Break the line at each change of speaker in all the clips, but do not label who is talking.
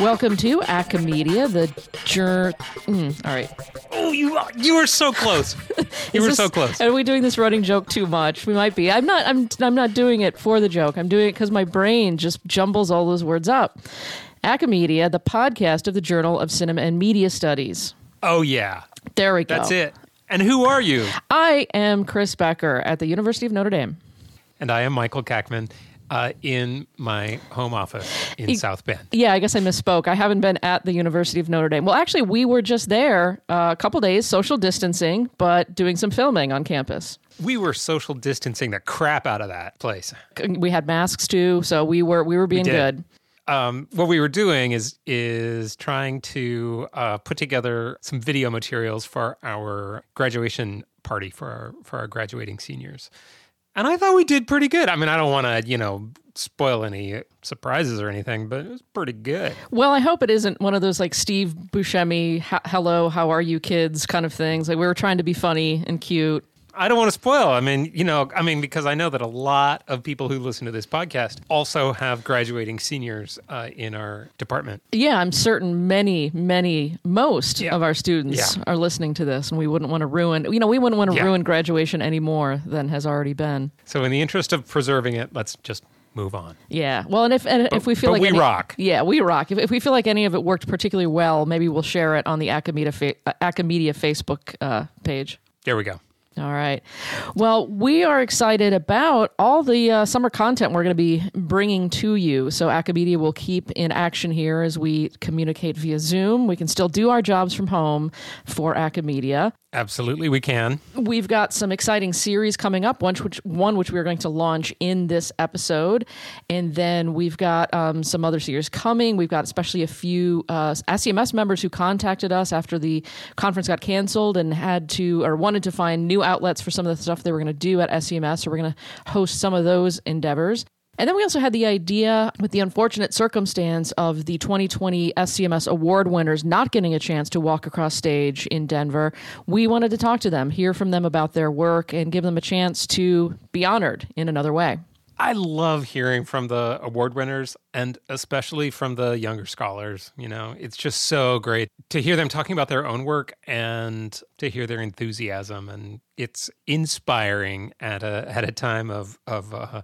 Welcome to Acamedia, the jur. Mm, all right.
Oh, you you were so close. You were
this-
so close.
Are we doing this running joke too much? We might be. I'm not. I'm. I'm not doing it for the joke. I'm doing it because my brain just jumbles all those words up. Acamedia, the podcast of the Journal of Cinema and Media Studies.
Oh yeah,
There we go.
that's it. And who are you?
I am Chris Becker at the University of Notre Dame.
And I am Michael Kackman uh, in my home office in
E-
South Bend.
Yeah, I guess I misspoke. I haven't been at the University of Notre Dame. Well, actually, we were just there uh, a couple days, social distancing, but doing some filming on campus.
We were social distancing the crap out of that place.
We had masks too, so we were we were being
did.
good.
Um, what we were doing is is trying to uh, put together some video materials for our graduation party for our for our graduating seniors, and I thought we did pretty good. I mean, I don't want to you know spoil any surprises or anything, but it was pretty good.
Well, I hope it isn't one of those like Steve Buscemi, "Hello, how are you, kids?" kind of things. Like we were trying to be funny and cute.
I don't want to spoil. I mean, you know, I mean, because I know that a lot of people who listen to this podcast also have graduating seniors uh, in our department.
Yeah, I'm certain many, many, most
Yeah.
of our students
Yeah.
are listening to this, and we wouldn't want to ruin. You know, we wouldn't want to
Yeah.
ruin graduation any more than has already been.
So, in the interest of preserving it, let's just move on.
Yeah. Well, and if and if we feel
but
like
we
any-
rock.
Yeah, we rock. If, if we feel like any of it worked particularly well, maybe we'll share it on the Acamedia fa- uh, Acamedia Facebook uh, page.
There we go.
All right. Well, we are excited about all the uh, summer content we're going to be bringing to you. So, Acamedia will keep in action here as we communicate via Zoom. We can still do our jobs from home for Acamedia.
Absolutely, we can.
We've got some exciting series coming up. One which one which we're going to launch in this episode, and then we've got um, some other series coming. We've got especially a few uh, SCMS members who contacted us after the conference got canceled and had to or wanted to find new outlets for some of the stuff they were going to do at SCMS. So we're going to host some of those endeavors. And then we also had the idea with the unfortunate circumstance of the 2020 SCMS award winners not getting a chance to walk across stage in Denver. We wanted to talk to them, hear from them about their work, and give them a chance to be honored in another way.
I love hearing from the award winners and especially from the younger scholars. You know, it's just so great to hear them talking about their own work and to hear their enthusiasm. And it's inspiring at a at a time of of uh,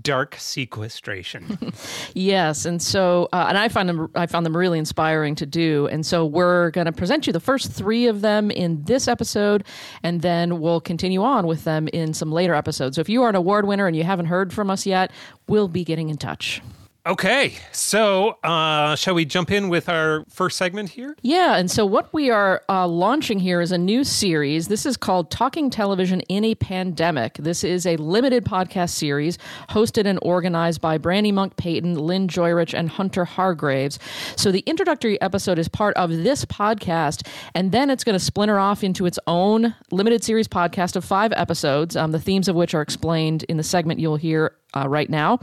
dark sequestration.
Yes, and so uh, and I find them I found them really inspiring to do, and so we're going to present you the first three of them in this episode, and then we'll continue on with them in some later episodes. So if you are an award winner and you haven't heard from us yet, we'll be getting in touch.
Okay, so uh, shall we jump in with our first segment here?
Yeah, and so what we are uh, launching here is a new series. This is called Talking Television in a Pandemic. This is a limited podcast series hosted and organized by Brandy Monk Payton, Lynn Joyrich, and Hunter Hargraves. So the introductory episode is part of this podcast, and then it's going to splinter off into its own limited series podcast of five episodes, um, the themes of which are explained in the segment you'll hear uh, right now.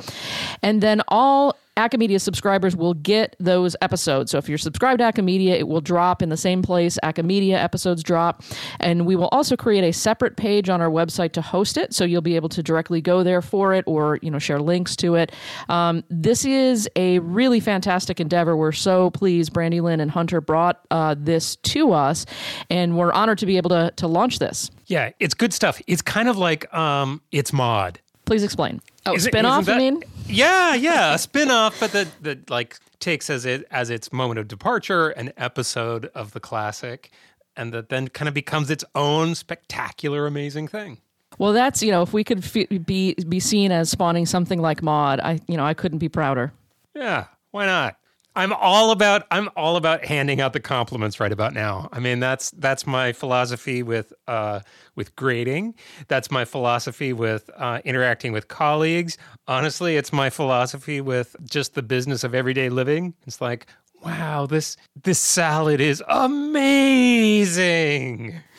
And then all Acamedia subscribers will get those episodes. So if you're subscribed to Acamedia, it will drop in the same place Acamedia episodes drop. And we will also create a separate page on our website to host it. So you'll be able to directly go there for it or, you know, share links to it. Um, this is a really fantastic endeavor. We're so pleased Brandy Lynn and Hunter brought uh, this to us. And we're honored to be able to, to launch this.
Yeah, it's good stuff. It's kind of like um, it's Maude.
Please explain. Oh,
Is it-
spinoff,
isn't
you mean?
Yeah, yeah, a spin-off, but that that like takes as it as its moment of departure an episode of the classic, and that then kind of becomes its own spectacular, amazing thing.
Well, that's you know, if we could f- be be seen as spawning something like Maude, I you know, I couldn't be prouder.
Yeah, why not? I'm all about I'm all about handing out the compliments right about now. I mean that's that's my philosophy with uh, with grading. That's my philosophy with uh, interacting with colleagues. Honestly, it's my philosophy with just the business of everyday living. It's like wow, this this salad is amazing.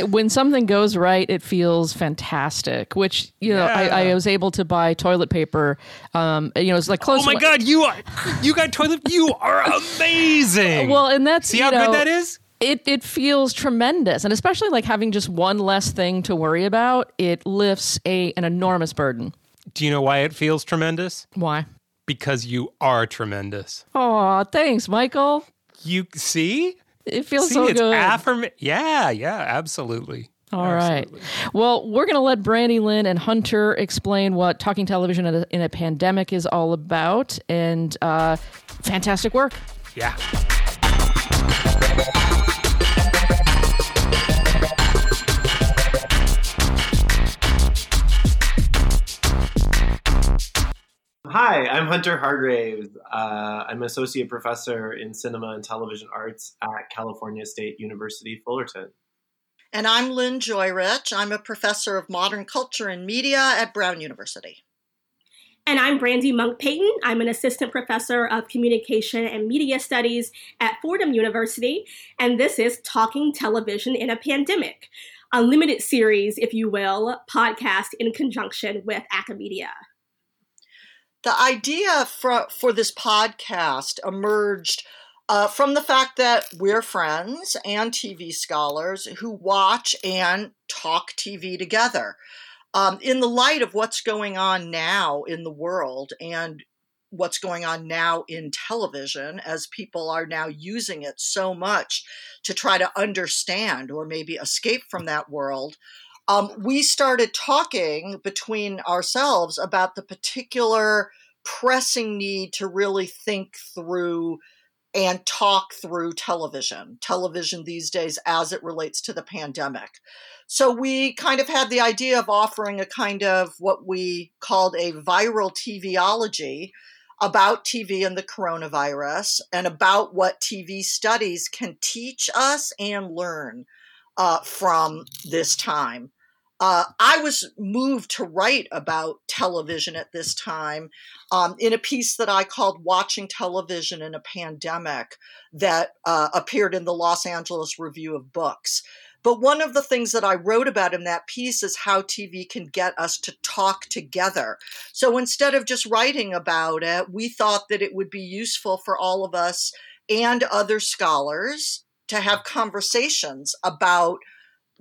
When something goes right, it feels fantastic. Which you know, I, I was able to buy toilet paper. Um, you know, it's like close.
Oh my god, you are you got toilet. You are amazing.
Well, and that's
see how
know,
good that is.
It it feels tremendous, and especially like having just one less thing to worry about, it lifts a an enormous burden.
Do you know why it feels tremendous?
Why?
Because you are tremendous.
Oh, thanks, Michael.
You see?
It feels
see,
so
it's
good.
Affirm- yeah, yeah, absolutely.
All right. Well, we're going to let Brandy Lynn and Hunter explain what talking television in a, in a pandemic is all about. And uh, fantastic work.
Yeah.
Hi, I'm Hunter Hargraves. Uh, I'm an associate professor in cinema and television arts at California State University, Fullerton.
And I'm Lynn Joyrich. I'm a professor of modern culture and media at Brown University.
And I'm Brandy Monk Payton. I'm an assistant professor of communication and media studies at Fordham University. And this is Talking Television in a Pandemic, a limited series, if you will, podcast in conjunction with Acamedia.
The idea for, for this podcast emerged uh, from the fact that we're friends and TV scholars who watch and talk TV together. Um, in the light of what's going on now in the world and what's going on now in television, as people are now using it so much to try to understand or maybe escape from that world, um, we started talking between ourselves about the particular pressing need to really think through and talk through television, television these days as it relates to the pandemic. So we kind of had the idea of offering a kind of what we called a viral TVology about TV and the coronavirus and about what TV studies can teach us and learn uh, from this time. Uh, I was moved to write about television at this time um, in a piece that I called Watching Television in a Pandemic that uh, appeared in the Los Angeles Review of Books. But one of the things that I wrote about in that piece is how TV can get us to talk together. So instead of just writing about it, we thought that it would be useful for all of us and other scholars to have conversations about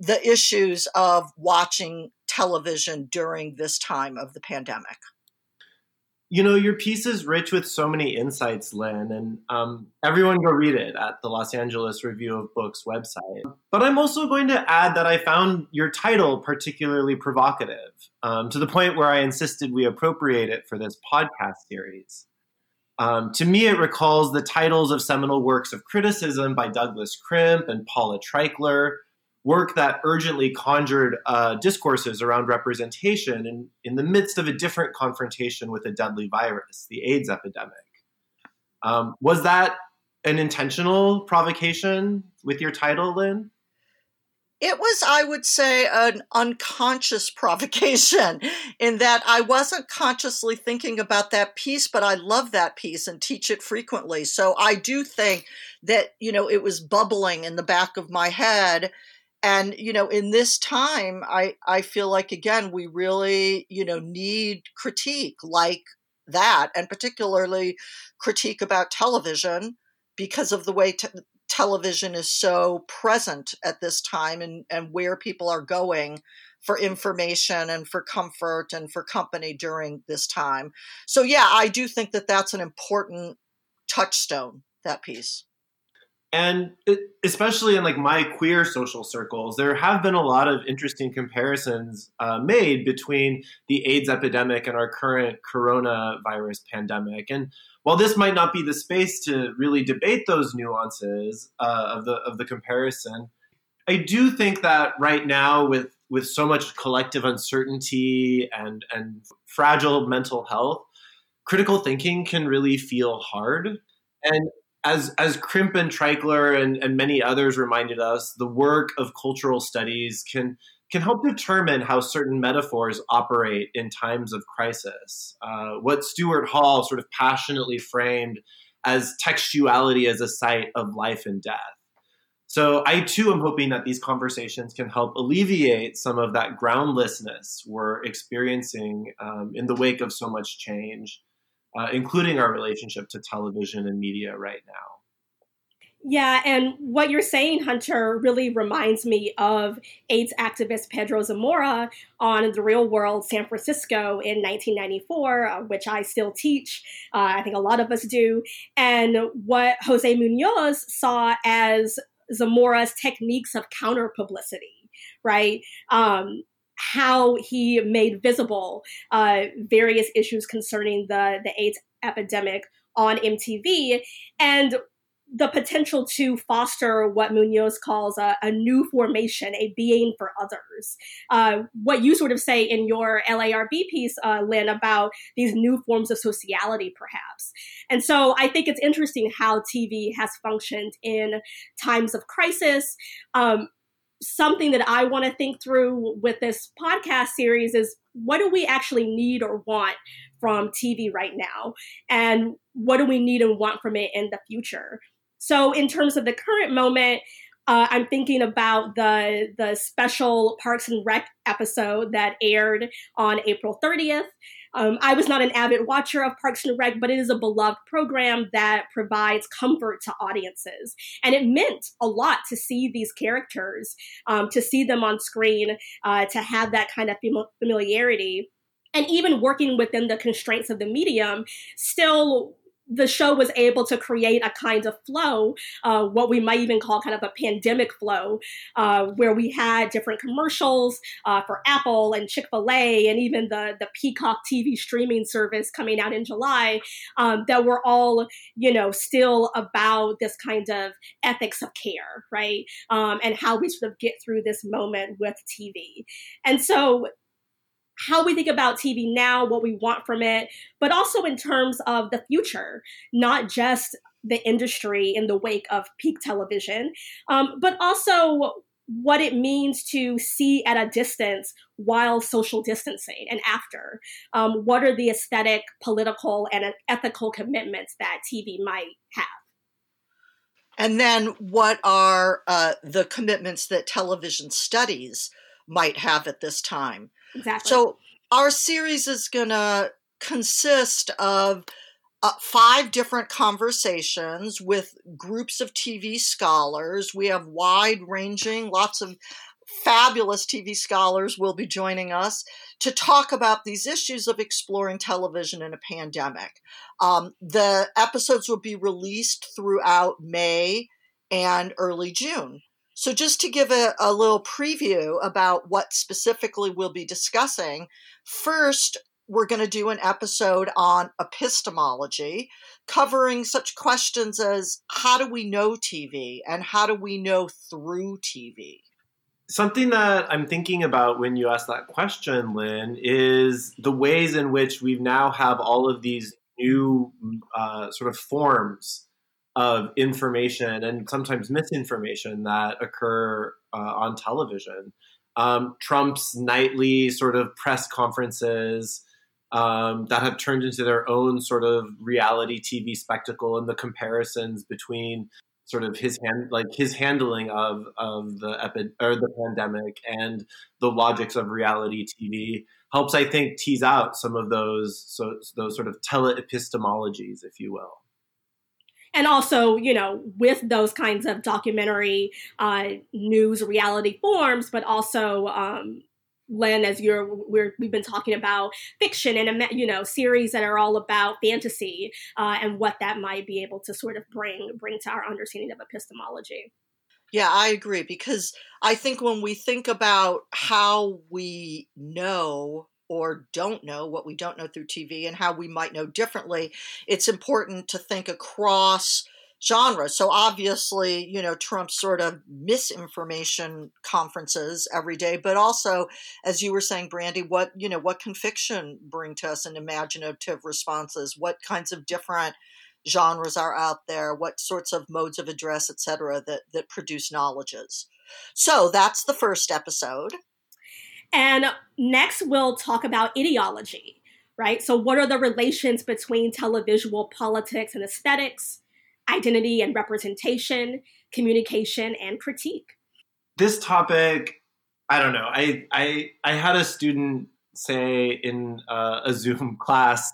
the issues of watching television during this time of the pandemic.
You know, your piece is rich with so many insights, Lynn, and um, everyone go read it at the Los Angeles Review of Books website. But I'm also going to add that I found your title particularly provocative um, to the point where I insisted we appropriate it for this podcast series. Um, to me, it recalls the titles of seminal works of criticism by Douglas Crimp and Paula Treichler, work that urgently conjured uh, discourses around representation in, in the midst of a different confrontation with a deadly virus, the AIDS epidemic. Um, was that an intentional provocation with your title, Lynn?
It was, I would say, an unconscious provocation in that I wasn't consciously thinking about that piece, but I love that piece and teach it frequently. So I do think that, you know, it was bubbling in the back of my head and you know in this time i i feel like again we really you know need critique like that and particularly critique about television because of the way te- television is so present at this time and and where people are going for information and for comfort and for company during this time. So yeah i do think that that's an important touchstone that piece
and especially in like my queer social circles there have been a lot of interesting comparisons uh, made between the aids epidemic and our current coronavirus pandemic. And while this might not be the space to really debate those nuances uh, of the of the comparison i do think that right now with with so much collective uncertainty and and fragile mental health critical thinking can really feel hard. And as as Crimp and Treichler and, and many others reminded us, the work of cultural studies can can help determine how certain metaphors operate in times of crisis. Uh, what Stuart Hall sort of passionately framed as textuality as a site of life and death. So I too am hoping that these conversations can help alleviate some of that groundlessness we're experiencing um, in the wake of so much change, uh, including our relationship to television and media right now.
Yeah, and what you're saying, Hunter, really reminds me of AIDS activist Pedro Zamora on The Real World San Francisco in 1994, uh, which I still teach. Uh, I think a lot of us do. And what Jose Munoz saw as Zamora's techniques of counter publicity, right? Um, how he made visible uh, various issues concerning the, the AIDS epidemic on MTV. And the potential to foster what Munoz calls a, a new formation, a being for others. Uh, what you sort of say in your LARB piece, uh, Lynn, about these new forms of sociality, perhaps. And so I think it's interesting how TV has functioned in times of crisis. Um, something that I want to think through with this podcast series is what do we actually need or want from TV right now? And what do we need and want from it in the future? So, in terms of the current moment, uh, I'm thinking about the the special Parks and Rec episode that aired on April 30th. Um, I was not an avid watcher of Parks and Rec, but it is a beloved program that provides comfort to audiences. And it meant a lot to see these characters, um, to see them on screen, uh, to have that kind of familiarity. And even working within the constraints of the medium, still the show was able to create a kind of flow, uh, what we might even call kind of a pandemic flow, uh, where we had different commercials uh, for Apple and Chick fil A and even the, the Peacock TV streaming service coming out in July um, that were all, you know, still about this kind of ethics of care, right? Um, and how we sort of get through this moment with TV. And so how we think about TV now, what we want from it, but also in terms of the future, not just the industry in the wake of peak television, um, but also what it means to see at a distance while social distancing and after. Um, what are the aesthetic, political, and ethical commitments that TV might have?
And then what are uh, the commitments that television studies might have at this time?
Exactly.
So our series is going to consist of uh, five different conversations with groups of TV scholars. We have wide ranging, lots of fabulous TV scholars will be joining us to talk about these issues of exploring television in a pandemic. Um, the episodes will be released throughout May and early June. So, just to give a, a little preview about what specifically we'll be discussing, first, we're going to do an episode on epistemology, covering such questions as how do we know TV and how do we know through TV?
Something that I'm thinking about when you ask that question, Lynn, is the ways in which we now have all of these new uh, sort of forms of information and sometimes misinformation that occur uh, on television. Um, Trump's nightly sort of press conferences um, that have turned into their own sort of reality TV spectacle, and the comparisons between sort of his hand, like his handling of of the epi- or the pandemic and the logics of reality TV helps, I think, tease out some of those so those sort of teleepistemologies, if you will
and also you know with those kinds of documentary uh, news reality forms but also um, Len, as you're we're we've been talking about fiction and you know series that are all about fantasy uh, and what that might be able to sort of bring bring to our understanding of epistemology.
Yeah, I agree because I think when we think about how we know or don't know what we don't know through TV and how we might know differently, it's important to think across genres. So obviously, you know, Trump's sort of misinformation conferences every day, but also, as you were saying, Brandy, what you know, what can fiction bring to us in imaginative responses? What kinds of different genres are out there? What sorts of modes of address, et cetera, that that produce knowledges? So that's the first episode.
And next, we'll talk about ideology. right? So, what are the relations between televisual politics and aesthetics, identity and representation, communication and critique?
This topic, I don't know. I I I had a student say in uh, a Zoom class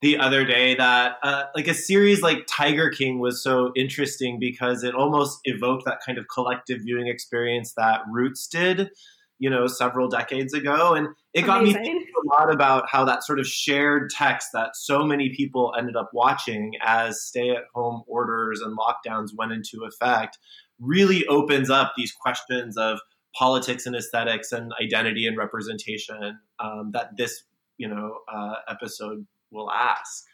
the other day that uh, like a series like Tiger King was so interesting because it almost evoked that kind of collective viewing experience that Roots did, you know, several decades ago, and it got me thinking a lot about how that sort of shared text that so many people ended up watching as stay-at-home orders and lockdowns went into effect really opens up these questions of politics and aesthetics and identity and representation um, that this you know uh, episode will ask.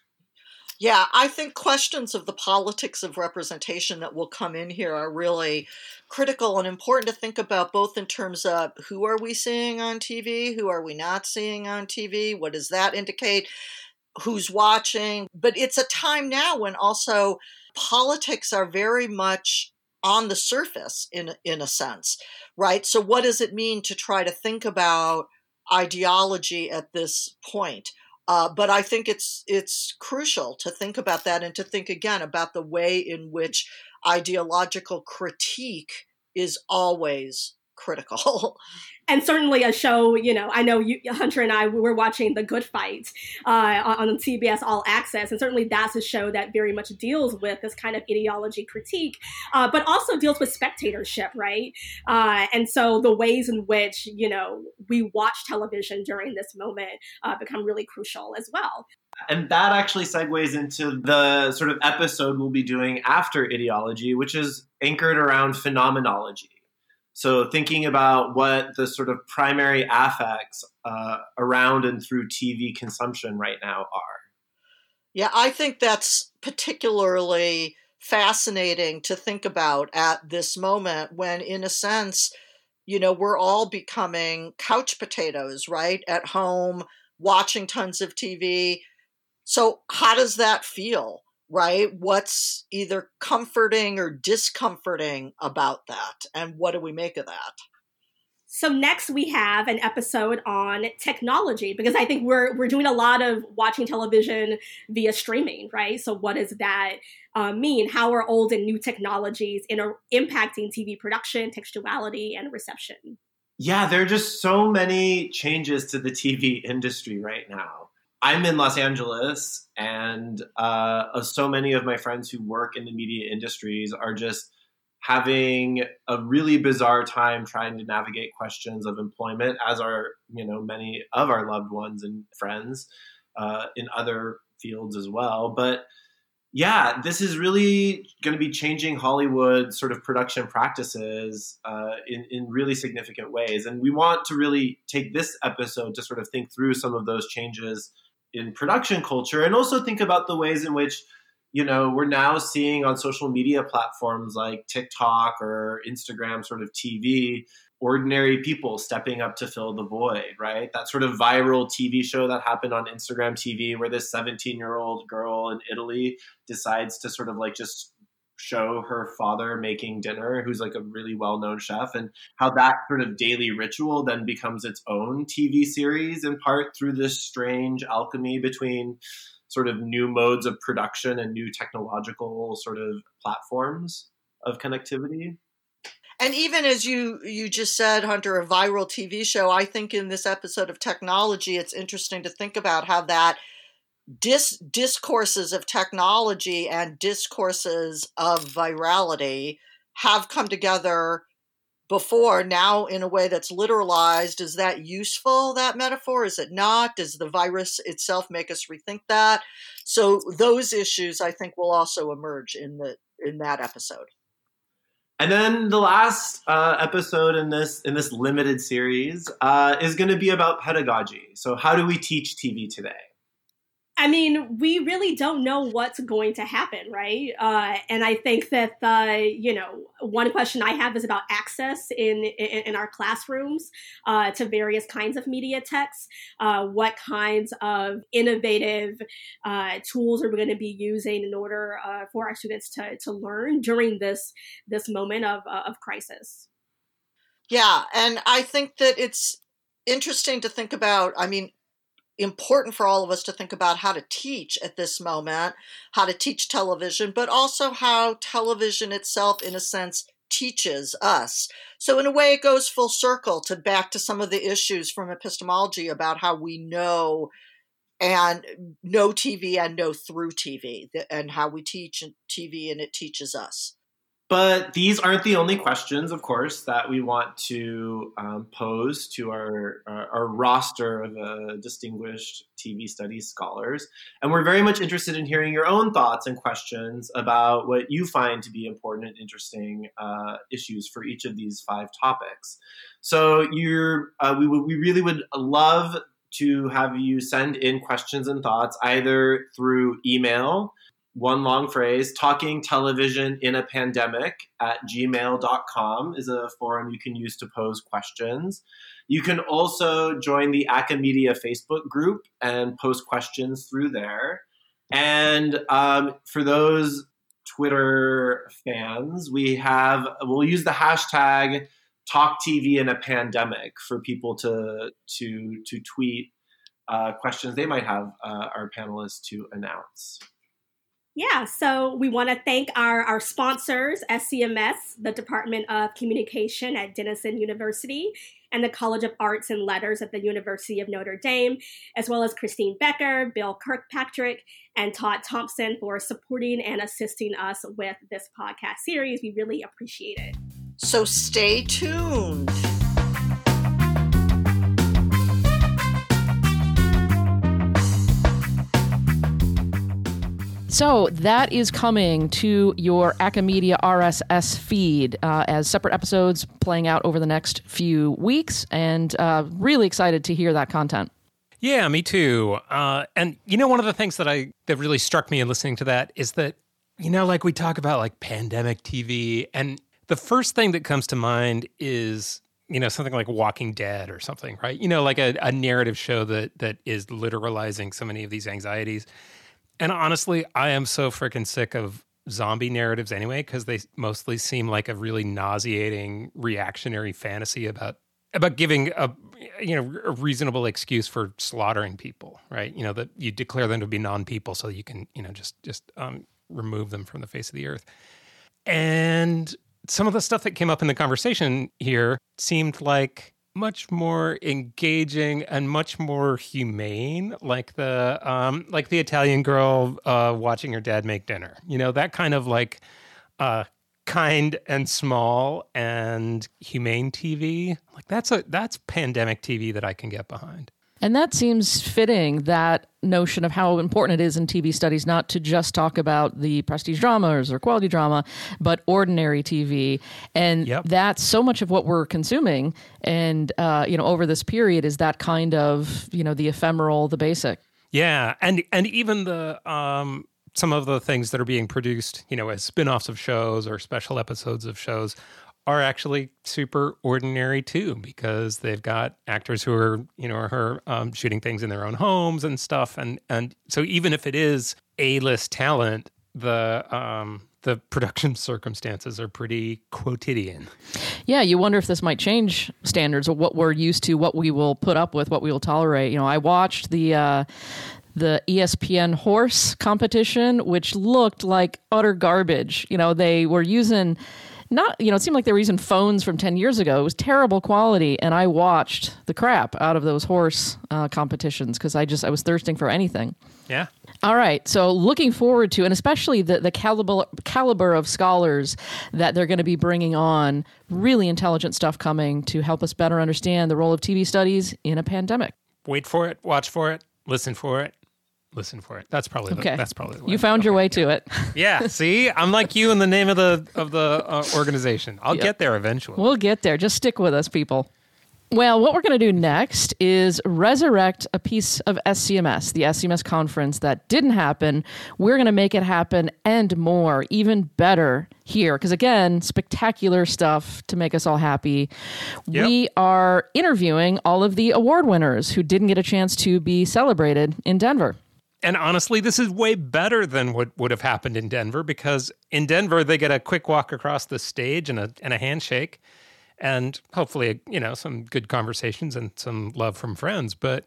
Yeah, I think questions of the politics of representation that will come in here are really critical and important to think about, both in terms of who are we seeing on TV, who are we not seeing on TV, what does that indicate, who's watching. But it's a time now when also politics are very much on the surface in in a sense, right? So what does it mean to try to think about ideology at this point? Uh, but I think it's it's crucial to think about that and to think again about the way in which ideological critique is always critical.
and certainly a show, you know, I know you, Hunter and I we were watching The Good Fight uh, on CBS All Access, and certainly that's a show that very much deals with this kind of ideology critique, uh, but also deals with spectatorship, right? Uh, and so the ways in which, you know, we watch television during this moment uh, become really crucial as well.
And that actually segues into the sort of episode we'll be doing after ideology, which is anchored around phenomenology. So thinking about what the sort of primary affects uh, around and through TV consumption right now are.
Yeah, I think that's particularly fascinating to think about at this moment when, in a sense, you know, we're all becoming couch potatoes, right? At home, watching tons of TV. So, how does that feel? Right? What's either comforting or discomforting about that? And what do we make of that?
So next we have an episode on technology because I think we're we're doing a lot of watching television via streaming, right? So what does that uh, mean? How are old and new technologies in impacting TV production, textuality, and reception?
Yeah, there are just so many changes to the TV industry right now. I'm in Los Angeles, and uh, so many of my friends who work in the media industries are just having a really bizarre time trying to navigate questions of employment, as are you know many of our loved ones and friends uh, in other fields as well. But yeah, this is really going to be changing Hollywood sort of production practices uh, in, in really significant ways. And we want to really take this episode to sort of think through some of those changes in production culture and also think about the ways in which you know we're now seeing on social media platforms like TikTok or Instagram sort of TV ordinary people stepping up to fill the void right? That sort of viral TV show that happened on Instagram TV where this 17 year old girl in Italy decides to sort of like just show her father making dinner, who's like a really well known chef, and how that sort of daily ritual then becomes its own TV series in part through this strange alchemy between sort of new modes of production and new technological sort of platforms of connectivity.
And even as you you just said, Hunter, a viral TV show, I think in this episode of technology, it's interesting to think about how that dis- discourses of technology and discourses of virality have come together before. Now in a way that's literalized is that useful that metaphor? Is it not? Does the virus itself make us rethink that? So those issues i think will also emerge in the in that episode.
And then the last uh, episode in this in this limited series uh, is going to be about pedagogy. So how do we teach tv today
I mean, we really don't know what's going to happen, right? Uh, and I think that the, you know, one question I have is about access in in, in our classrooms uh, to various kinds of media texts. Uh, what kinds of innovative uh, tools are we going to be using in order uh, for our students to to learn during this this moment of uh, of crisis?
Yeah, and I think that it's interesting to think about. I mean, important for all of us to think about how to teach at this moment, how to teach television, but also how television itself, in a sense, teaches us. So, in a way, it goes full circle to back to some of the issues from epistemology about how we know and know TV and know through TV, and how we teach TV and it teaches us.
But these aren't the only questions, of course, that we want to um, pose to our, our, our roster of uh, distinguished TV studies scholars. And we're very much interested in hearing your own thoughts and questions about what you find to be important and interesting uh, issues for each of these five topics. So you're, uh, we, we really would love to have you send in questions and thoughts either through email one long phrase talking television in a pandemic at gmail.com is a forum you can use to pose questions. You can also join the acamedia facebook group and post questions through there. And um, for those twitter fans we have we'll use the hashtag talk tv in a pandemic for people to to to tweet uh, questions they might have uh, our panelists to announce
yeah, so we want to thank our, our sponsors, SCMS, the Department of Communication at Denison University, and the College of Arts and Letters at the University of Notre Dame, as well as Christine Becker, Bill Kirkpatrick, and Todd Thompson for supporting and assisting us with this podcast series. We really appreciate it.
So stay tuned.
So that is coming to your Acamedia RSS feed uh, as separate episodes playing out over the next few weeks, and uh, really excited to hear that content.
Yeah, me too. Uh, and you know, one of the things that I that really struck me in listening to that is that you know, like we talk about like pandemic TV, and the first thing that comes to mind is you know something like Walking Dead or something, right? You know, like a, a narrative show that that is literalizing so many of these anxieties. And honestly, I am so freaking sick of zombie narratives anyway because they mostly seem like a really nauseating reactionary fantasy about about giving a you know a reasonable excuse for slaughtering people right? You know that you declare them to be non-people so you can you know just just um, remove them from the face of the earth. And some of the stuff that came up in the conversation here seemed like much more engaging and much more humane like the um like the italian girl uh watching her dad make dinner you know that kind of like uh kind and small and humane tv like that's a that's pandemic tv that i can get behind
and that seems fitting, that notion of how important it is in TV studies not to just talk about the prestige dramas or quality drama, but ordinary TV. And yep. that's so much of what we're consuming. And, uh, you know, over this period is that kind of, you know, the ephemeral, the basic.
Yeah. And, and even the, um, some of the things that are being produced, you know, as spin-offs of shows or special episodes of shows are actually super ordinary too because they've got actors who are you know are um, shooting things in their own homes and stuff and and so even if it is a list talent the um the production circumstances are pretty quotidian.
Yeah, you wonder if this might change standards of what we're used to, what we will put up with, what we will tolerate. You know, I watched the uh, the ESPN horse competition, which looked like utter garbage. You know, they were using not you know it seemed like they were using phones from 10 years ago. It was terrible quality and i watched the crap out of those horse uh, competitions because i just i was thirsting for anything.
Yeah.
All right so looking forward to and especially the, the caliber caliber of scholars that they're going to be bringing on really intelligent stuff coming to help us better understand the role of tv studies in a pandemic.
Wait for it watch for it listen for it listen for it. That's probably okay. The, that's probably
you found
okay,
your way
yeah.
to it.
yeah. See, I'm like you in the name of the of the uh, organization. I'll yep. get there eventually.
We'll get there. Just stick with us, people. Well, what we're going to do next is resurrect a piece of SCMS, the SCMS conference that didn't happen. We're going to make it happen and more, even better here. Because again, spectacular stuff to make us all happy. Yep. We are interviewing all of the award winners who didn't get a chance to be celebrated in Denver
and honestly, this is way better than what would have happened in Denver because in Denver they get a quick walk across the stage and a and a handshake, and hopefully you know some good conversations and some love from friends. But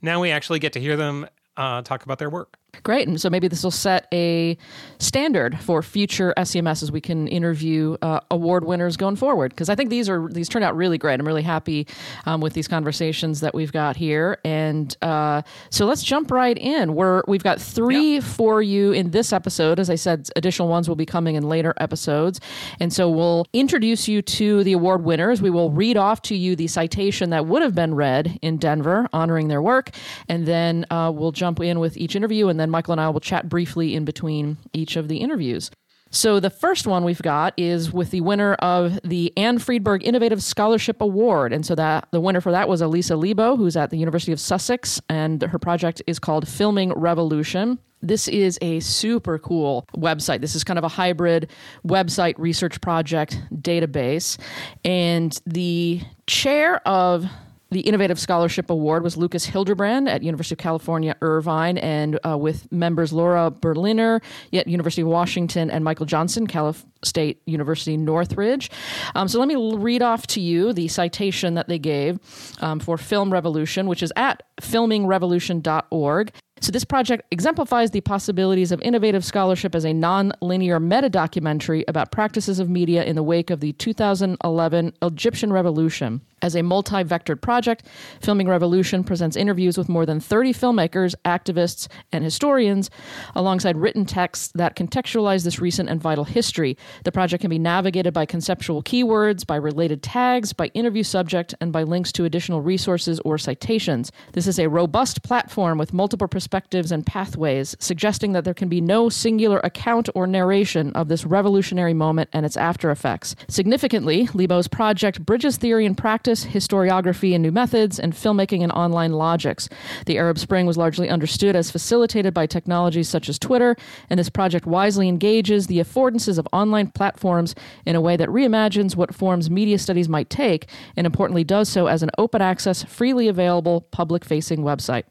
now we actually get to hear them uh, talk about their work.
Great. And so maybe this will set a standard for future SCMSs. We can interview uh, award winners going forward because I think these are these turned out really great. I'm really happy um, with these conversations that we've got here. And uh, so let's jump right in. We're we've got three yeah. for you in this episode. As I said, additional ones will be coming in later episodes. And so we'll introduce you to the award winners. We will read off to you the citation that would have been read in Denver, honoring their work, and then uh, we'll jump in with each interview and then Michael and I will chat briefly in between each of the interviews. So the first one we've got is with the winner of the Anne Friedberg Innovative Scholarship Award, and so that the winner for that was Alisa Lebow, who's at the University of Sussex, and her project is called Filming Revolution. This is a super cool website. This is kind of a hybrid website research project database, and the chair of the Innovative Scholarship Award was Lucas Hilderbrand at University of California, Irvine, and uh, with members Laura Berliner at University of Washington and Michael Johnson, Cal State University, Northridge. Um, so let me read off to you the citation that they gave um, for Film Revolution, which is at filmingrevolution.org. So, this project exemplifies the possibilities of innovative scholarship as a non linear meta documentary about practices of media in the wake of the 2011 Egyptian Revolution. As a multi vectored project, Filming Revolution presents interviews with more than 30 filmmakers, activists, and historians, alongside written texts that contextualize this recent and vital history. The project can be navigated by conceptual keywords, by related tags, by interview subject, and by links to additional resources or citations. This is a robust platform with multiple perspectives and pathways, suggesting that there can be no singular account or narration of this revolutionary moment and its after effects. Significantly, Lebow's project bridges theory and practice, historiography and new methods, and filmmaking and online logics. The Arab Spring was largely understood as facilitated by technologies such as Twitter, and this project wisely engages the affordances of online platforms in a way that reimagines what forms media studies might take, and importantly does so as an open access, freely available, public facing website.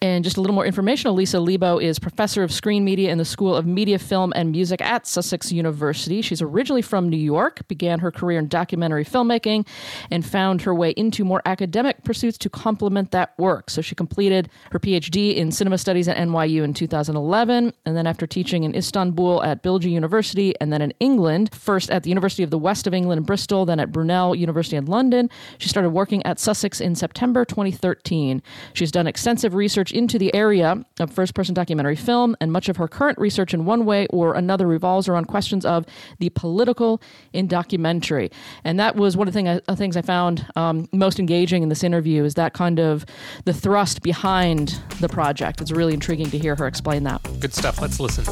And just a little more information Alisa Lebow is professor of screen media in the School of Media, Film, and Music at Sussex University. She's originally from New York, began her career in documentary filmmaking, and found her way into more academic pursuits to complement that work. So she completed her PhD in cinema studies at NYU in 2011, and then after teaching in Istanbul at Bilgi University, and then in England, first at the University of the West of England in Bristol, then at Brunel University in London, she started working at Sussex in September 2013. She's done extensive research research into the area of first person documentary film, and much of her current research in one way or another revolves around questions of the political in documentary. And that was one of the thing, uh, things I found um, most engaging in this interview is that kind of the thrust behind the project. It's really intriguing to hear her explain that.
Good stuff. Let's listen.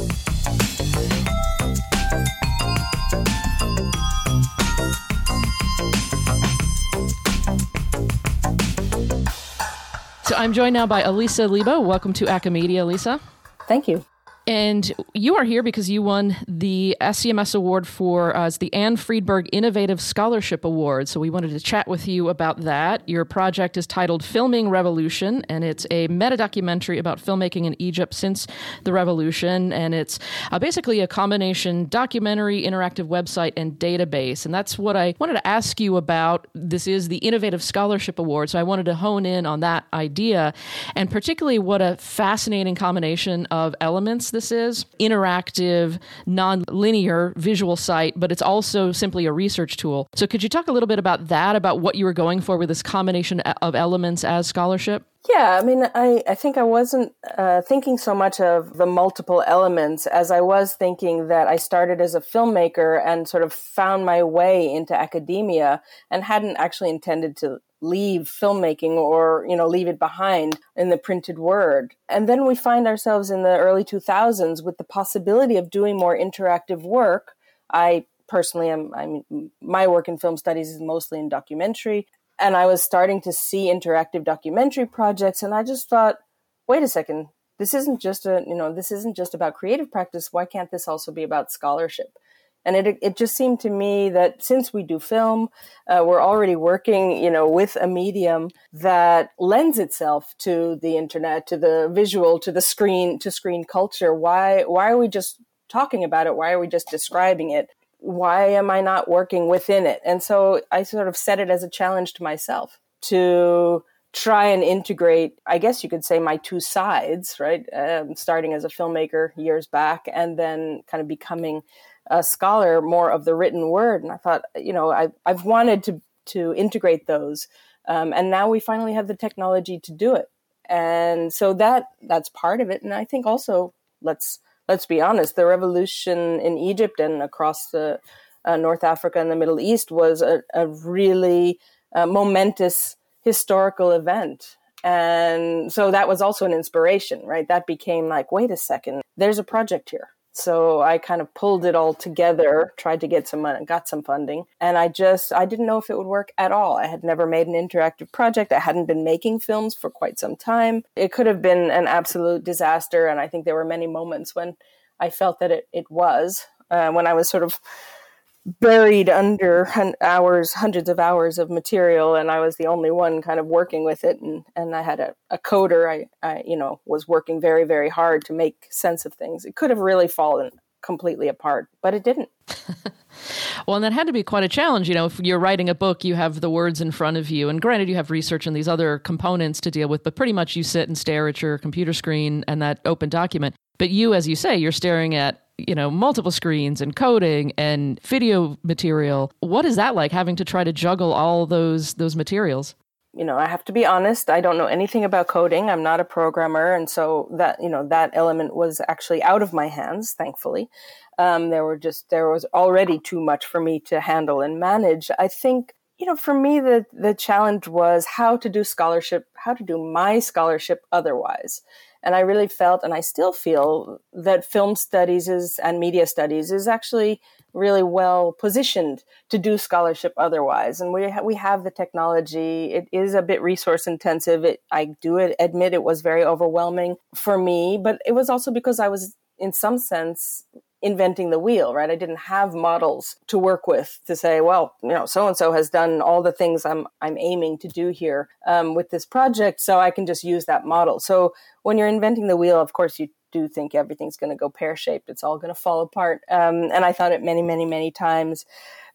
So I'm joined now by Alisa Lebow. Welcome to Acamedia, Alisa.
Thank you.
And you are here because you won the SCMS award for uh, the Anne Friedberg Innovative Scholarship Award. So we wanted to chat with you about that. Your project is titled Filming Revolution, and it's a meta documentary about filmmaking in Egypt since the revolution. And it's uh, basically a combination documentary, interactive website, and database. And that's what I wanted to ask you about. This is the Innovative Scholarship Award. So I wanted to hone in on that idea, and particularly what a fascinating combination of elements this is interactive, non linear visual site, but it's also simply a research tool. So, could you talk a little bit about that, about what you were going for with this combination of elements as scholarship?
Yeah, I mean, I, I think I wasn't uh, thinking so much of the multiple elements as I was thinking that I started as a filmmaker and sort of found my way into academia and hadn't actually intended to leave filmmaking or you know leave it behind in the printed word. And then we find ourselves in the early 2000s with the possibility of doing more interactive work. I personally am i mean my work in film studies is mostly in documentary and i was starting to see interactive documentary projects and i just thought wait a second this isn't just a you know this isn't just about creative practice. Why can't this also be about scholarship and it, it just seemed to me that since we do film, uh, we're already working, you know, with a medium that lends itself to the internet, to the visual, to the screen, to screen culture. Why, why are we just talking about it? Why are we just describing it? Why am I not working within it? And so I sort of set it as a challenge to myself to try and integrate, I guess you could say, my two sides, right? Um, starting as a filmmaker years back and then kind of becoming a scholar more of the written word. And I thought, you know, I, I've wanted to, to integrate those. Um, and now we finally have the technology to do it. And so that that's part of it. And I think also let's let's be honest, the revolution in Egypt and across the uh, North Africa and the Middle East was a, a really uh, momentous historical event. And so that was also an inspiration, right? That became like, wait a second, there's a project here. So I kind of pulled it all together, tried to get some money, got some funding, and I just I didn't know if it would work at all. I had never made an interactive project. I hadn't been making films for quite some time. It could have been an absolute disaster, and I think there were many moments when I felt that it it was uh, when I was sort of buried under hours, hundreds of hours of material, and I was the only one kind of working with it. And, and I had a, a coder. I, I, you know, was working very, very hard to make sense of things. It could have really fallen completely apart, but it didn't.
well, and that had to be quite a challenge. You know, if you're writing a book, you have the words in front of you, and granted, you have research and these other components to deal with, but pretty much you sit and stare at your computer screen and that open document. But you, as you say, you're staring at you know, multiple screens and coding and video material. What is that like having to try to juggle all those those materials?
You know, I have to be honest, I don't know anything about coding. I'm not a programmer, and so that, you know, that element was actually out of my hands, thankfully. Um, there were just there was already too much for me to handle and manage. I think you know, for me, the the challenge was how to do scholarship, how to do my scholarship otherwise. And I really felt, and I still feel, that film studies is, and media studies is actually really well positioned to do scholarship otherwise. And we ha- we have the technology. It is a bit resource intensive. It, I do admit it was very overwhelming for me, but it was also because I was, in some sense, inventing the wheel, right? I didn't have models to work with to say, well, you know, so and so has done all the things I'm I'm aiming to do here um, with this project, so I can just use that model. So when you're inventing the wheel, of course, you do think everything's going to go pear shaped. It's all going to fall apart. Um, and I thought it many, many, many times.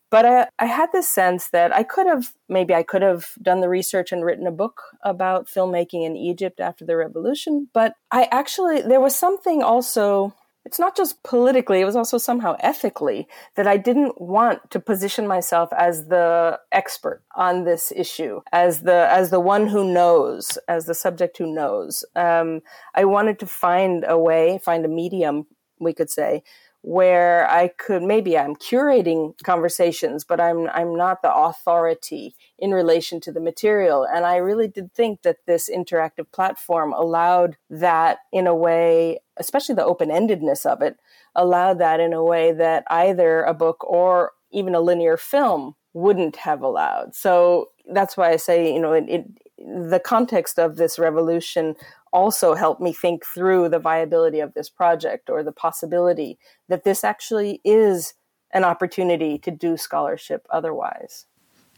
But I, I had this sense that I could have, maybe I could have done the research and written a book about filmmaking in Egypt after the revolution. But I actually, there was something also it's not just politically, it was also somehow ethically that I didn't want to position myself as the expert on this issue, as the as the one who knows, as the subject who knows. Um, I wanted to find a way, find a medium, we could say, where I could maybe I'm curating conversations, but I'm I'm not the authority in relation to the material. And I really did think that this interactive platform allowed that in a way, especially the open-endedness of it, allowed that in a way that either a book or even a linear film wouldn't have allowed. So that's why I say, you know, it, it the context of this revolution also helped me think through the viability of this project or the possibility that this actually is an opportunity to do scholarship otherwise.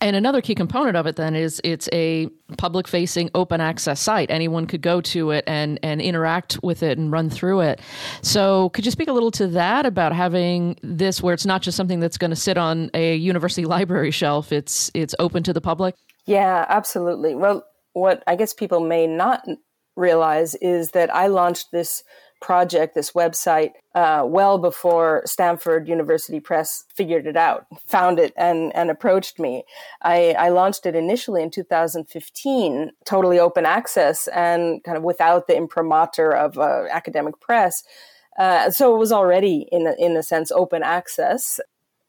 And another key component of it then is it's a public facing open access site. Anyone could go to it and, and interact with it and run through it. So, could you speak a little to that about having this where it's not just something that's going to sit on a university library shelf, it's, it's open to the public?
Yeah, absolutely. Well, what I guess people may not realize is that I launched this project, this website, uh, well before Stanford University Press figured it out, found it, and, and approached me. I, I launched it initially in 2015, totally open access and kind of without the imprimatur of uh, academic press. Uh, so it was already in in a sense open access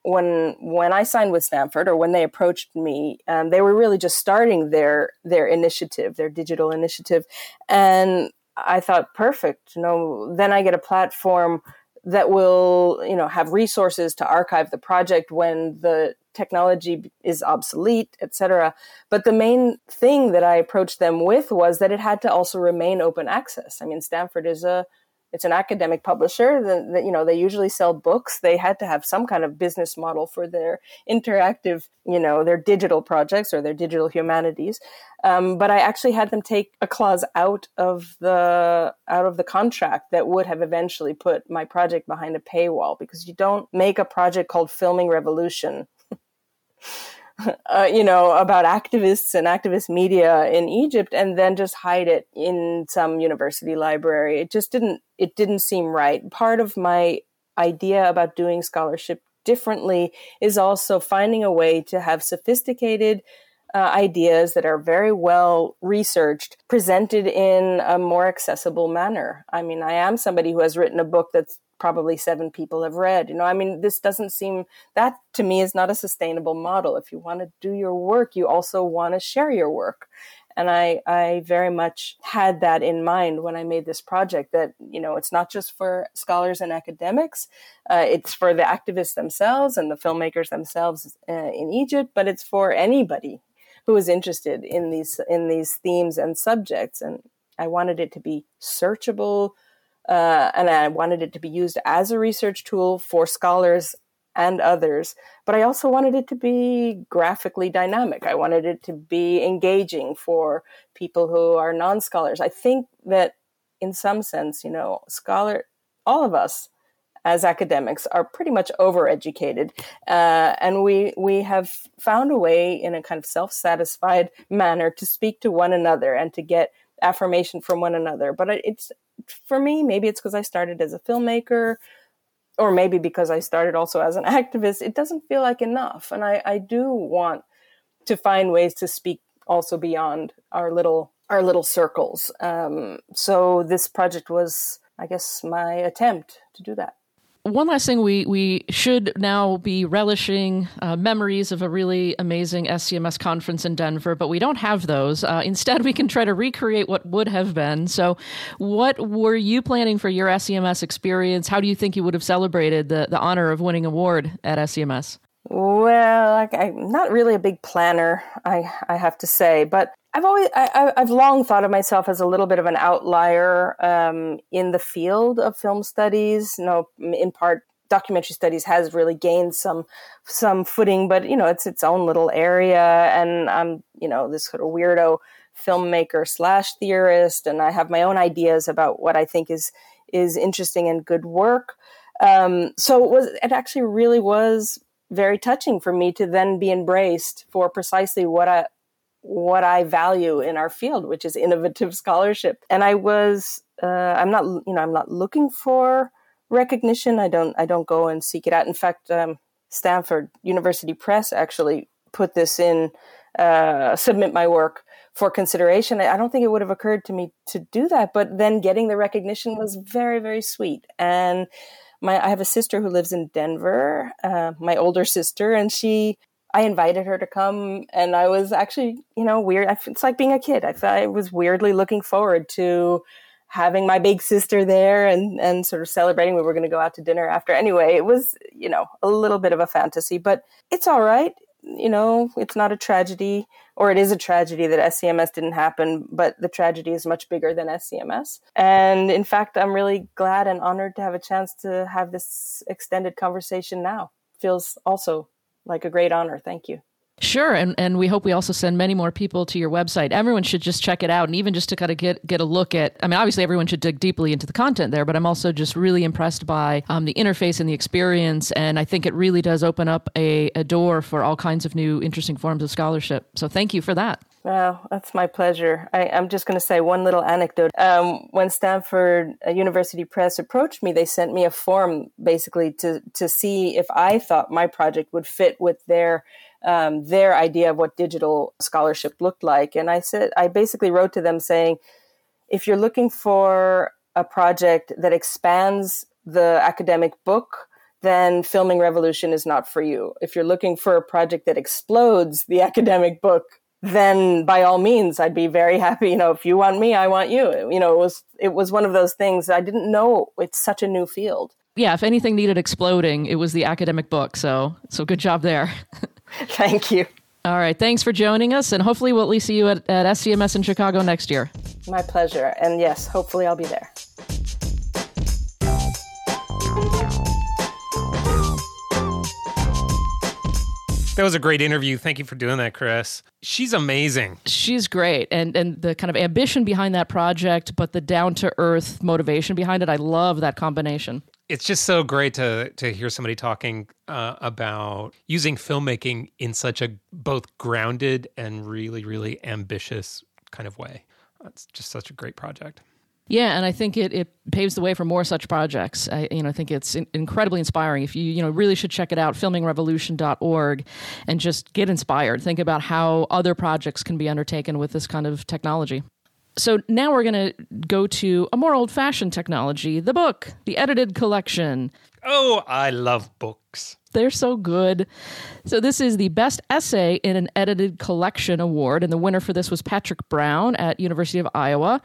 when when I signed with Stanford or when they approached me, um, they were really just starting their their initiative, their digital initiative, and I thought, perfect. You know, then I get a platform that will you know have resources to archive the project when the technology is obsolete, etc. But the main thing that I approached them with was that it had to also remain open access. I mean, Stanford is a it's an academic publisher that you know they usually sell books. They had to have some kind of business model for their interactive you know their digital projects or their digital humanities. Um, but i actually had them take a clause out of the out of the contract that would have eventually put my project behind a paywall because you don't make a project called filming revolution uh, you know, about activists and activist media in Egypt, and then just hide it in some university library. It just didn't. It didn't seem right. Part of my idea about doing scholarship differently is also finding a way to have sophisticated uh, ideas that are very well researched presented in a more accessible manner. I mean, I am somebody who has written a book that's probably seven people have read. You know, I mean, this doesn't seem that to me is not a sustainable model. If you want to do your work, you also want to share your work. And I, I very much had that in mind when I made this project that, you know, it's not just for scholars and academics, uh, it's for the activists themselves and the filmmakers themselves uh, in Egypt, but it's for anybody who is interested in these in these themes and subjects. And I wanted it to be searchable, uh, and I wanted it to be used as a research tool for scholars and others. But I also wanted it to be graphically dynamic. I wanted it to be engaging for people who are non scholars. I think that in some sense, you know, scholar, all of us as academics are pretty much overeducated, uh, and we we have found a way in a kind of self satisfied manner to speak to one another and to get affirmation from one another. But it's for me, maybe it's because I started as a filmmaker, or maybe because I started also as an activist. It doesn't feel like enough, and I, I do want to find ways to speak also beyond our little our little circles. Um, so this project was, I guess, my attempt to do that
one last thing we we should now be relishing uh, memories of a really amazing SCMS conference in Denver, but we don't have those. Uh, instead, we can try to recreate what would have been. So, what were you planning for your SCMS experience? How do you think you would have celebrated the the honor of winning award at SCMS?
Well, I, am not really a big planner, I I have to say, but I've always I, have long thought of myself as a little bit of an outlier um, in the field of film studies. You know, in part, documentary studies has really gained some some footing, but you know, it's its own little area, and I'm you know this sort of weirdo filmmaker slash theorist, and I have my own ideas about what I think is is interesting and good work. Um, so it was it actually really was very touching for me to then be embraced for precisely what I what I value in our field, which is innovative scholarship. And I was, uh, I'm not, you know, I'm not looking for recognition. I don't, I don't go and seek it out. In fact, um, Stanford University Press actually put this in, uh, submit my work for consideration. I don't think it would have occurred to me to do that, but then getting the recognition was very, very sweet. And my, I have a sister who lives in Denver, uh, my older sister, and she I invited her to come, and I was actually, you know, weird. It's like being a kid. I, I was weirdly looking forward to having my big sister there and and sort of celebrating. We were going to go out to dinner after. Anyway, it was, you know, a little bit of a fantasy, but it's all right. You know, it's not a tragedy, or it is a tragedy that SCMS didn't happen, but the tragedy is much bigger than SCMS. And in fact, I'm really glad and honored to have a chance to have this extended conversation now. Feels also like a great honor. Thank you.
Sure, and and we hope we also send many more people to your website. Everyone should just check it out, and even just to kind of get get a look at. I mean, obviously, everyone should dig deeply into the content there, but I'm also just really impressed by um, the interface and the experience, and I think it really does open up a, a door for all kinds of new, interesting forms of scholarship. So, thank you for that.
Wow, that's my pleasure. I, am just going to say one little anecdote. Um, when Stanford uh, University Press approached me, they sent me a form basically to to see if I thought my project would fit with their um, their idea of what digital scholarship looked like. And I said, I basically wrote to them saying, if you're looking for a project that expands the academic book, then Filming Revolution is not for you. If you're looking for a project that explodes the academic book, then by all means i'd be very happy. You know if you want me i want you. You know it was it was one of those things i didn't know. It's such a new field.
Yeah if anything needed exploding it was the academic book. So so good job there.
Thank you.
All right. Thanks for joining us and hopefully we'll at least see you at, at scms in chicago next year.
My pleasure. And yes hopefully i'll be there
That was a great interview. Thank you for doing that, Chris. She's amazing.
She's great. And and the kind of ambition behind that project, but the down to earth motivation behind it, I love that combination.
it's just so great to to hear somebody talking uh, about using filmmaking in such a both grounded and really really ambitious kind of way. It's just such a great project.
Yeah, and I think it, it paves the way for more such projects. I you know I think it's in, incredibly inspiring. If you you know really should check it out, filmingrevolution.org, and just get inspired. Think about how other projects can be undertaken with this kind of technology. So now we're going to go to a more old-fashioned technology, the book, the edited collection.
Oh, I love books.
They're so good. So this is the best essay in an edited collection award, and the winner for this was Patrick Brown at University of Iowa,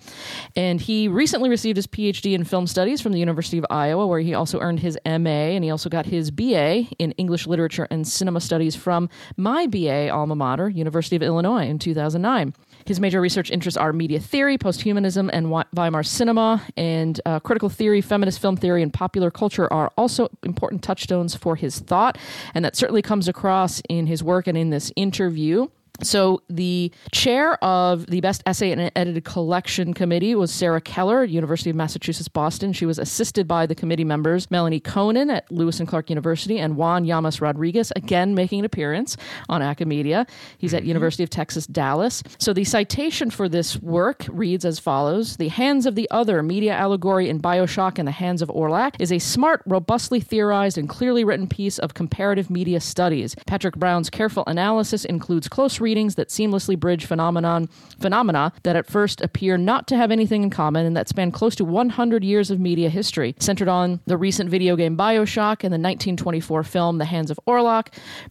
and he recently received his PhD in film studies from the University of Iowa, where he also earned his MA, and he also got his BA in English literature and cinema studies from my BA alma mater, University of Illinois, in 2009. His major research interests are media theory, posthumanism, and Weimar cinema. And uh, critical theory, feminist film theory, and popular culture are also important touchstones for his thought. And that certainly comes across in his work and in this interview. So, the chair of the Best Essay in an Edited Collection Committee was Sarah Keller, University of Massachusetts Boston. She was assisted by the committee members Melanie Kohnen at Lewis and Clark University and Juan Llamas Rodriguez, again making an appearance on Acamedia. He's at mm-hmm. University of Texas Dallas. So, the citation for this work reads as follows The Hands of the Other Media Allegory in Bioshock and the Hands of Orlac is a smart, robustly theorized, and clearly written piece of comparative media studies. Patrick Brown's careful analysis includes close readings that seamlessly bridge phenomenon phenomena that at first appear not to have anything in common and that span close to 100 years of media history, centered on the recent video game BioShock and the 1924 film The Hands of Orlac.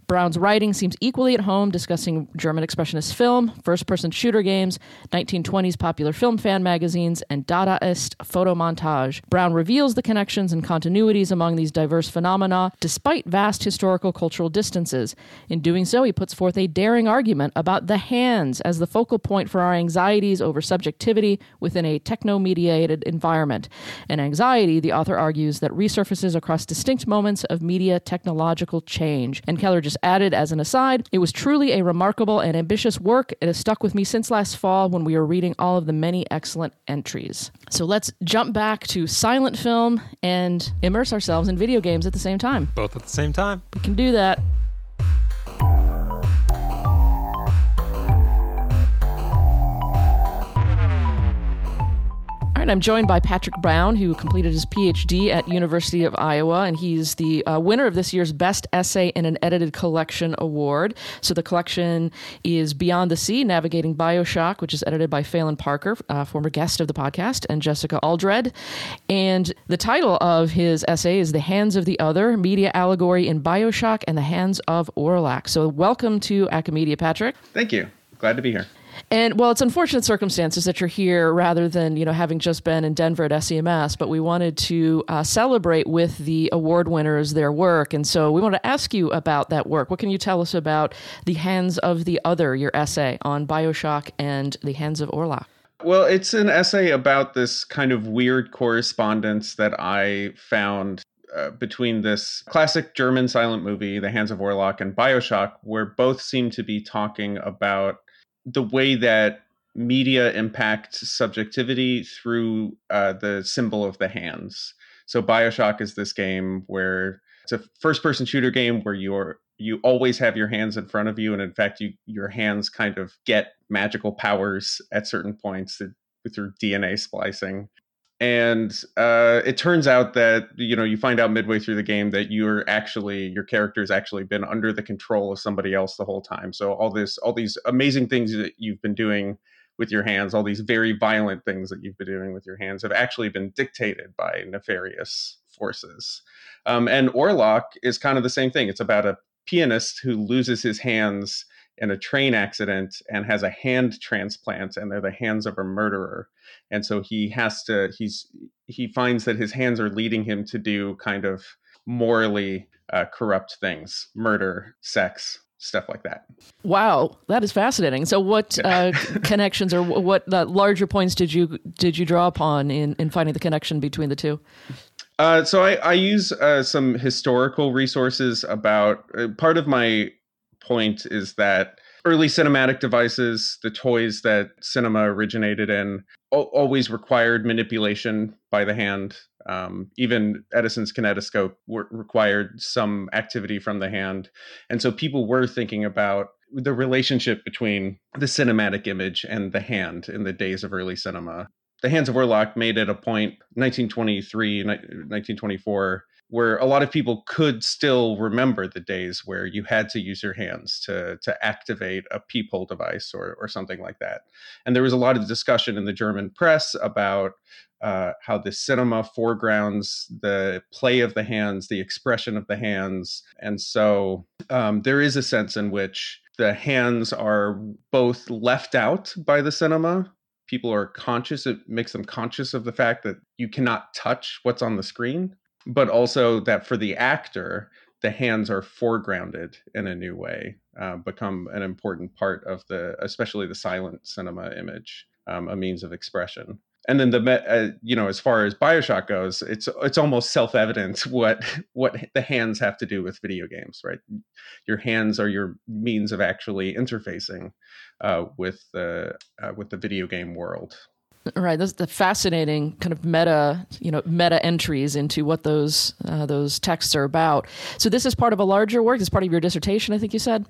Brown's writing seems equally at home discussing German expressionist film, first-person shooter games, 1920s popular film fan magazines, and Dadaist photo montage. Brown reveals the connections and continuities among these diverse phenomena despite vast historical cultural distances. In doing so, he puts forth a daring argument about the hands as the focal point for our anxieties over subjectivity within a techno mediated environment. An anxiety, the author argues, that resurfaces across distinct moments of media technological change. And Keller just added, as an aside, it was truly a remarkable and ambitious work. It has stuck with me since last fall when we were reading all of the many excellent entries. So let's jump back to silent film and immerse ourselves in video games at the same time.
Both at the same time.
We can do that. I'm joined by Patrick Brown, who completed his PhD at University of Iowa, and he's the uh, winner of this year's Best Essay in an Edited Collection award. So the collection is Beyond the Sea: Navigating Bioshock, which is edited by Felan Parker, uh, former guest of the podcast, and Jessica Aldred. And the title of his essay is "The Hands of the Other: Media Allegory in Bioshock and the Hands of Orlac." So welcome to Acamedia, Patrick.
Thank you. Glad to be here.
And well, it's unfortunate circumstances that you're here rather than you know having just been in Denver at SCMS. But we wanted to uh, celebrate with the award winners their work, and so we want to ask you about that work. What can you tell us about the Hands of the Other, your essay on Bioshock and the Hands of Orlac?
Well, it's an essay about this kind of weird correspondence that I found uh, between this classic German silent movie, The Hands of Orlac, and Bioshock, where both seem to be talking about the way that media impacts subjectivity through uh, the symbol of the hands. So Bioshock is this game where it's a first-person shooter game where you're you always have your hands in front of you, and in fact, you your hands kind of get magical powers at certain points through DNA splicing and uh, it turns out that you know you find out midway through the game that you're actually your character's actually been under the control of somebody else the whole time. So all this all these amazing things that you've been doing with your hands all these very violent things that you've been doing with your hands have actually been dictated by nefarious forces. Um, and Orlac is kind of the same thing. It's about a pianist who loses his hands in a train accident and has a hand transplant and they're the hands of a murderer. And so he has to he's he finds that his hands are leading him to do kind of morally uh, corrupt things murder sex stuff like that.
Wow that is fascinating. So what uh, connections or what uh, larger points did you did you draw upon in in finding the connection between the two?
Uh, so I, I use uh, some historical resources about uh, part of my point is that early cinematic devices, the toys that cinema originated in, always required manipulation by the hand. Um, even Edison's kinetoscope required some activity from the hand. And so people were thinking about the relationship between the cinematic image and the hand in the days of early cinema. The Hands of Orlac made it a point, 1923, 1924, where a lot of people could still remember the days where you had to use your hands to to activate a peephole device or or something like that. And there was a lot of discussion in the German press about uh, how the cinema foregrounds the play of the hands, the expression of the hands, and so um, there is a sense in which the hands are both left out by the cinema. People are conscious; it makes them conscious of the fact that you cannot touch what's on the screen but also that for the actor, the hands are foregrounded in a new way, uh, become an important part of the, especially the silent cinema image, um, a means of expression. And then the, uh, you know, as far as Bioshock goes, it's it's almost self evident what what the hands have to do with video games, right? Your hands are your means of actually interfacing uh, with the uh, with the video game world.
Right, those the fascinating kind of meta, you know, meta entries into what those uh, those texts are about. So this is part of a larger work. This is part of your dissertation, I think you said.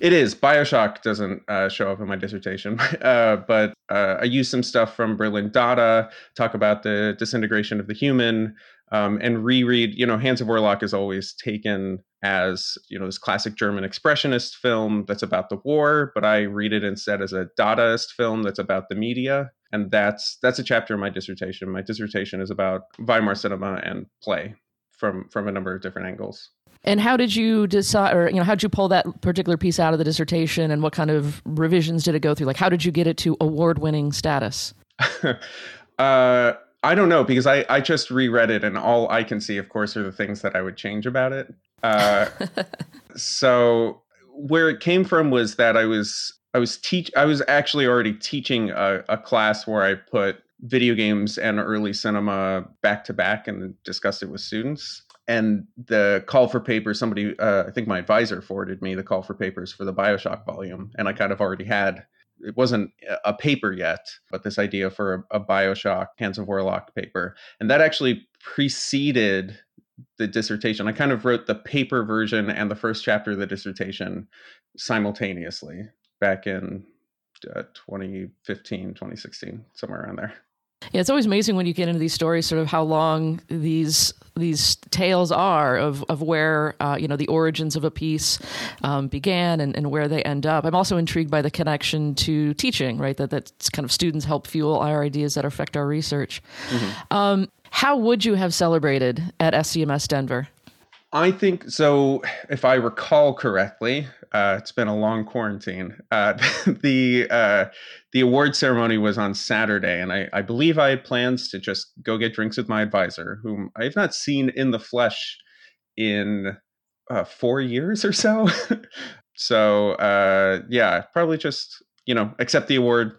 It is. Bioshock doesn't uh, show up in my dissertation, uh, but uh, I use some stuff from Berlin Dada, talk about the disintegration of the human, um, and reread. You know, Hands of Orlac is always taken as you know this classic German expressionist film that's about the war, but I read it instead as a Dadaist film that's about the media and that's that's a chapter in my dissertation. My dissertation is about Weimar cinema and play from from a number of different angles.
And how did you decide, or you know, how did you pull that particular piece out of the dissertation, and what kind of revisions did it go through? Like, how did you get it to award-winning status?
uh, I don't know because I I just reread it, and all I can see, of course, are the things that I would change about it. Uh, so where it came from was that I was I was teach I was actually already teaching a, a class where I put video games and early cinema back to back and discussed it with students. And the call for papers, somebody, uh, I think my advisor forwarded me the call for papers for the Bioshock volume, and I kind of already had. It wasn't a paper yet, but this idea for a, a Bioshock Hands of Orlac paper, and that actually preceded the dissertation. I kind of wrote the paper version and the first chapter of the dissertation simultaneously back in uh, 2015, 2016, somewhere around there.
Yeah, it's always amazing when you get into these stories, sort of how long these these tales are of of where uh, you know the origins of a piece um, began and, and where they end up. I'm also intrigued by the connection to teaching, right? That that's kind of students help fuel our ideas that affect our research. Mm-hmm. Um, how would you have celebrated at SCMS Denver?
I think so. If I recall correctly, uh, it's been a long quarantine. Uh, the uh, the award ceremony was on Saturday, and I, I, believe I had plans to just go get drinks with my advisor, whom I have not seen in the flesh in uh, four years or so. so uh, yeah, probably just you know accept the award,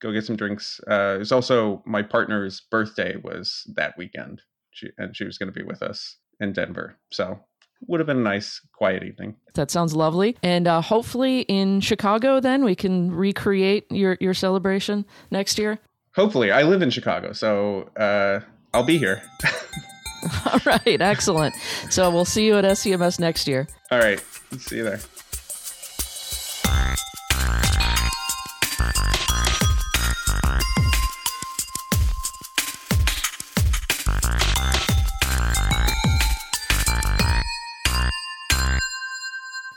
go get some drinks. Uh, it was also my partner's birthday was that weekend, she, and she was going to be with us in Denver. So would have been a nice, quiet evening.
That sounds lovely. And uh, hopefully in Chicago, then we can recreate your, your celebration next year.
Hopefully. I live in Chicago, so uh, I'll be here.
All right. Excellent. So we'll see you at SCMS next year.
All right. See you there.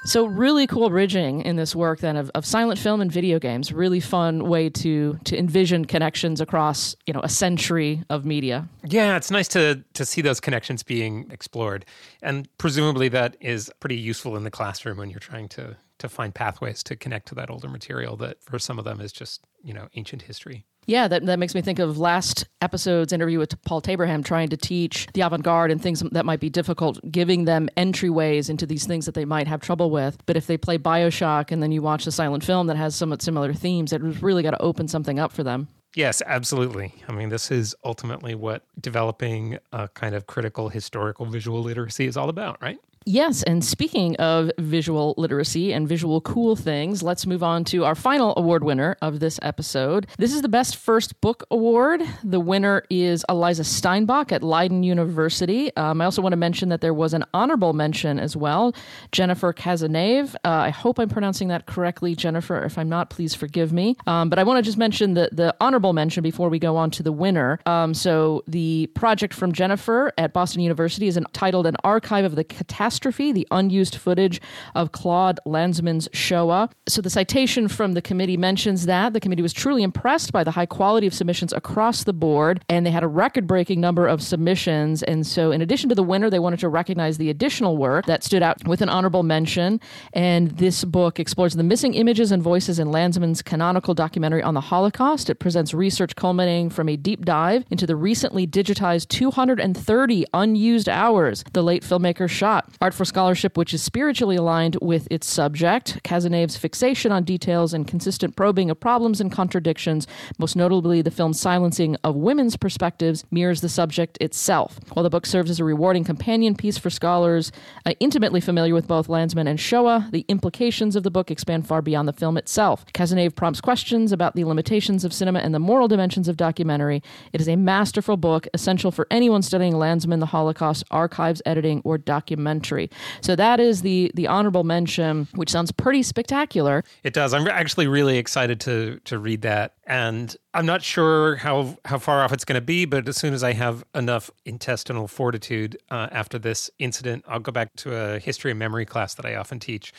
So really cool bridging in this work then of, of silent film and video games. Really fun way to to envision connections across you know a century of media.
Yeah, it's nice to to see those connections being explored, and presumably that is pretty useful in the classroom when you're trying to to find pathways to connect to that older material that for some of them is just you know ancient history.
Yeah, that, that makes me think of last episode's interview with Paul Taberham trying to teach the avant garde and things that might be difficult, giving them entryways into these things that they might have trouble with. But if they play Bioshock and then you watch the silent film that has somewhat similar themes, it really got to open something up for them.
Yes, absolutely. I mean, this is ultimately what developing a kind of critical historical visual literacy is all about, right?
Yes, and speaking of visual literacy and visual cool things, let's move on to our final award winner of this episode. This is the Best First Book Award. The winner is Eliza Steinbock at Leiden University. Um, I also want to mention that there was an honorable mention as well. Jennifer Cazenave. Uh, I hope I'm pronouncing that correctly, Jennifer. If I'm not, please forgive me. Um, but I want to just mention the, the honorable mention before we go on to the winner. Um, so the project from Jennifer at Boston University is entitled An Archive of the Catastrophe catastrophe, the unused footage of Claude Lanzmann's Shoah. So the citation from the committee mentions that the committee was truly impressed by the high quality of submissions across the board, and they had a record breaking number of submissions. And so, in addition to the winner, they wanted to recognize the additional work that stood out with an honorable mention. And this book explores the missing images and voices in Lanzmann's canonical documentary on the Holocaust. It presents research culminating from a deep dive into the recently digitized 230 unused hours the late filmmaker shot. Art for Scholarship, which is spiritually aligned with its subject. Cazenave's fixation on details and consistent probing of problems and contradictions, most notably the film's silencing of women's perspectives, mirrors the subject itself. While the book serves as a rewarding companion piece for scholars uh, intimately familiar with both Lanzmann and Shoah, the implications of the book expand far beyond the film itself. Cazenave prompts questions about the limitations of cinema and the moral dimensions of documentary. It is a masterful book, essential for anyone studying Lanzmann, the Holocaust, archives, editing, or documentary. So that is the the honorable mention, which sounds pretty spectacular.
It does. I'm actually really excited to to read that, and I'm not sure how how far off it's going to be, but as soon as I have enough intestinal fortitude uh, after this incident, I'll go back to a history and memory class that I often teach,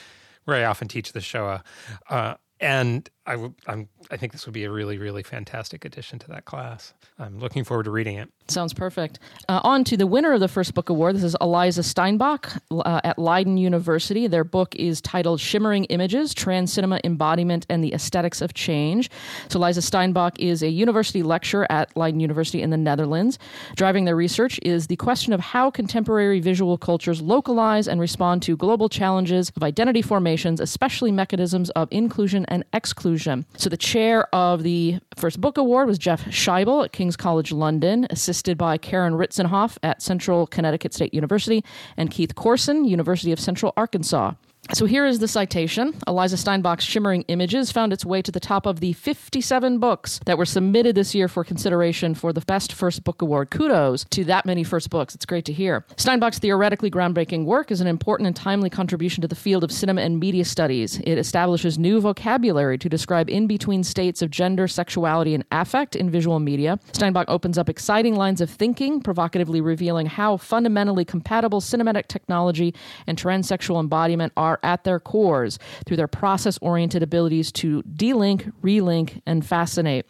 where I often teach the Shoah. Uh, and I, w- I'm, I think this would be a really, really fantastic addition to that class. I'm looking forward to reading it.
Sounds perfect. Uh, on to the winner of the first book award. This is Eliza Steinbock uh, at Leiden University. Their book is titled Shimmering Images Trans Cinema Embodiment and the Aesthetics of Change. So, Eliza Steinbock is a university lecturer at Leiden University in the Netherlands. Driving their research is the question of how contemporary visual cultures localize and respond to global challenges of identity formations, especially mechanisms of inclusion and exclusion. So, the chair of the first book award was Jeff Scheible at King's College London, assisted by Karen Ritzenhoff at Central Connecticut State University and Keith Corson, University of Central Arkansas. So here is the citation. Eliza Steinbock's Shimmering Images found its way to the top of the 57 books that were submitted this year for consideration for the Best First Book Award. Kudos to that many first books. It's great to hear. Steinbock's theoretically groundbreaking work is an important and timely contribution to the field of cinema and media studies. It establishes new vocabulary to describe in between states of gender, sexuality, and affect in visual media. Steinbock opens up exciting lines of thinking, provocatively revealing how fundamentally compatible cinematic technology and transsexual embodiment are at their cores through their process oriented abilities to delink, relink, and fascinate.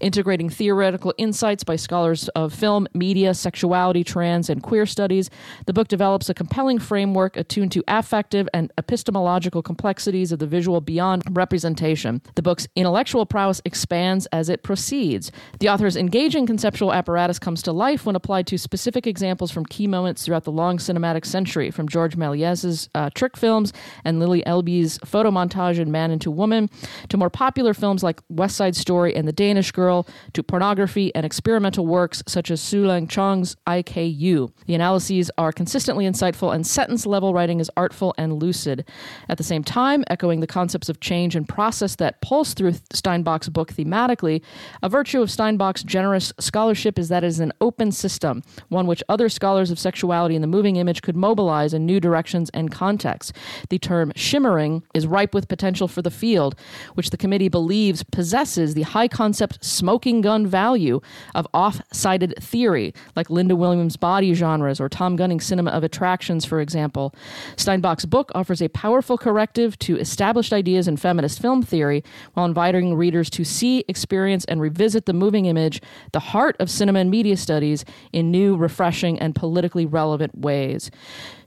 Integrating theoretical insights by scholars of film, media, sexuality, trans, and queer studies, the book develops a compelling framework attuned to affective and epistemological complexities of the visual beyond representation. The book's intellectual prowess expands as it proceeds. The author's engaging conceptual apparatus comes to life when applied to specific examples from key moments throughout the long cinematic century, from George Méliès's uh, trick films and Lili Elbe's photo montage in Man into Woman, to more popular films like West Side Story and The Danish Girl, to pornography and experimental works such as Shu Lea Cheang's IKU. The analyses are consistently insightful, and sentence level writing is artful and lucid. At the same time, echoing the concepts of change and process that pulse through Steinbock's book thematically, a virtue of Steinbock's generous scholarship is that it is an open system, one which other scholars of sexuality in the moving image could mobilize in new directions and contexts. The term shimmering is ripe with potential for the field, which the committee believes possesses the high concept smoking gun value of off sided theory, like Linda Williams' body genres or Tom Gunning's cinema of attractions, for example. Steinbock's book offers a powerful corrective to established ideas in feminist film theory while inviting readers to see, experience, and revisit the moving image, the heart of cinema and media studies, in new, refreshing, and politically relevant ways.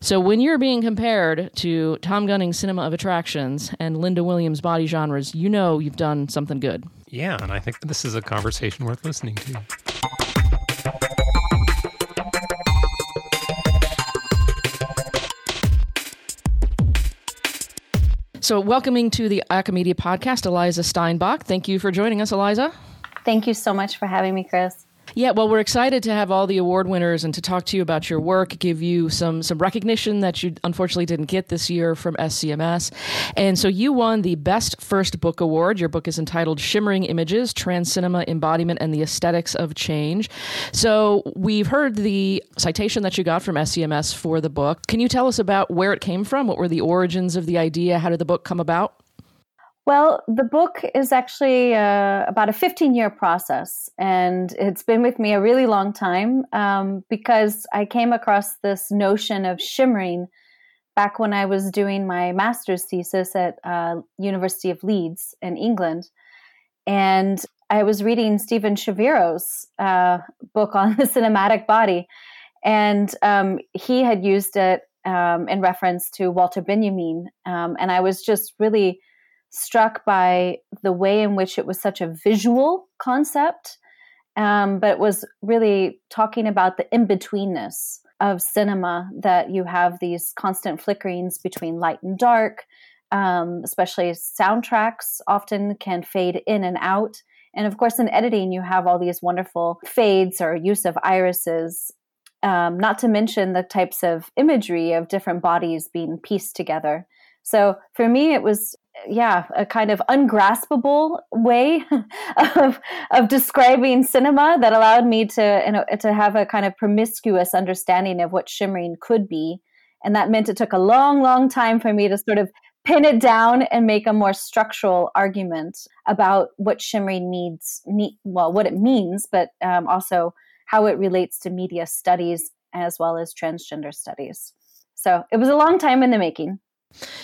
So when you're being compared to Tom Gunning's Cinema of Attractions and Linda Williams' body genres, you know you've done something good.
Yeah, and I think this is a conversation worth listening to.
So, welcoming to the Acamedia podcast, Eliza Steinbock. Thank you for joining us, Eliza.
Thank you so much for having me, Chris.
Yeah, well, we're excited to have all the award winners and to talk to you about your work, give you some some recognition that you unfortunately didn't get this year from SCMS. And so you won the Best First Book Award. Your book is entitled Shimmering Images: Trans Cinema Embodiment and the Aesthetics of Change. So we've heard the citation that you got from SCMS for the book. Can you tell us about where it came from? What were the origins of the idea? How did the book come about?
Well, the book is actually uh, about a 15 year process, and it's been with me a really long time um, because I came across this notion of shimmering back when I was doing my master's thesis at uh, University of Leeds in England, and I was reading Steven Shaviro's uh, book on the cinematic body, and um, he had used it um, in reference to Walter Benjamin, um, and I was just really struck by the way in which it was such a visual concept, um, but it was really talking about the in betweenness of cinema that you have these constant flickerings between light and dark, um, especially soundtracks often can fade in and out. And of course, in editing, you have all these wonderful fades or use of irises, um, not to mention the types of imagery of different bodies being pieced together. So for me, it was yeah, a kind of ungraspable way of of describing cinema that allowed me to you know, to have a kind of promiscuous understanding of what shimmering could be, and that meant it took a long, long time for me to sort of pin it down and make a more structural argument about what shimmering means. Well, what it means, but um, also how it relates to media studies as well as transgender studies. So it was a long time in the making.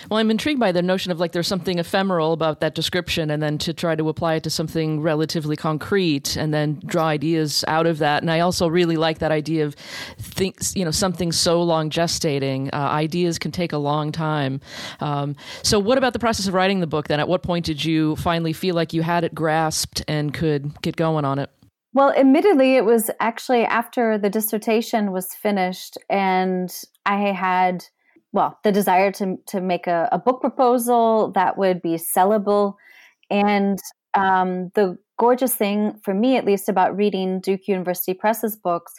Well, I'm intrigued by the notion of like there's something ephemeral about that description, and then to try to apply it to something relatively concrete, and then draw ideas out of that. And I also really like that idea of things, you know, something so long gestating. Uh, ideas can take a long time. Um, so, what about the process of writing the book? Then, at what point did you finally feel like you had it grasped and could get going on it?
Well, admittedly, it was actually after the dissertation was finished, and I had well, the desire to to make a, a book proposal that would be sellable, and um, the gorgeous thing for me, at least, about reading Duke University Press's books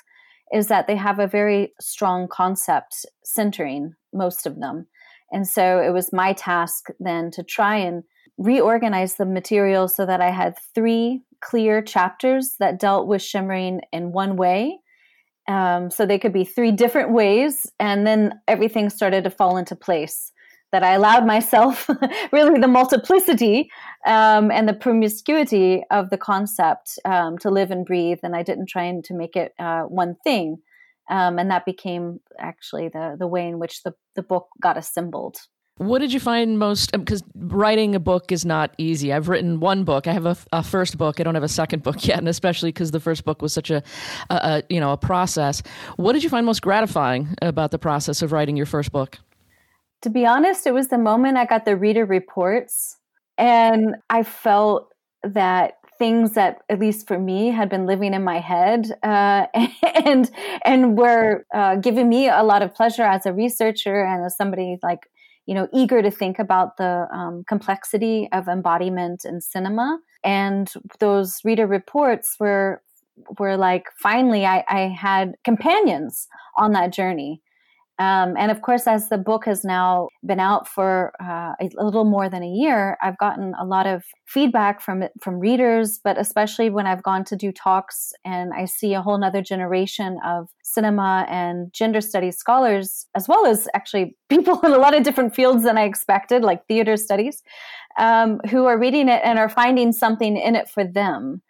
is that they have a very strong concept centering most of them, and so it was my task then to try and reorganize the material so that I had three clear chapters that dealt with shimmering in one way um, so they could be three different ways, and then everything started to fall into place. That I allowed myself really the multiplicity um, and the promiscuity of the concept um, to live and breathe, and I didn't try and to make it uh, one thing. Um, and that became actually the the way in which the the book got assembled.
What did you find most? Because um, writing a book is not easy. I've written one book. I have a, a first book. I don't have a second book yet, and especially because the first book was such a, a, a, you know a process. What did you find most gratifying about the process of writing your first book?
To be honest, it was the moment I got the reader reports, and I felt that things that at least for me had been living in my head uh, and and were uh, giving me a lot of pleasure as a researcher and as somebody like you know, eager to think about the um, complexity of embodiment in cinema. And those reader reports were were like finally I, I had companions on that journey um, and of course, as the book has now been out for uh, a little more than a year, I've gotten a lot of feedback from from readers, but especially when I've gone to do talks and I see a whole other generation of cinema and gender studies scholars, as well as actually people in a lot of different fields than I expected, like theater studies, um, who are reading it and are finding something in it for them.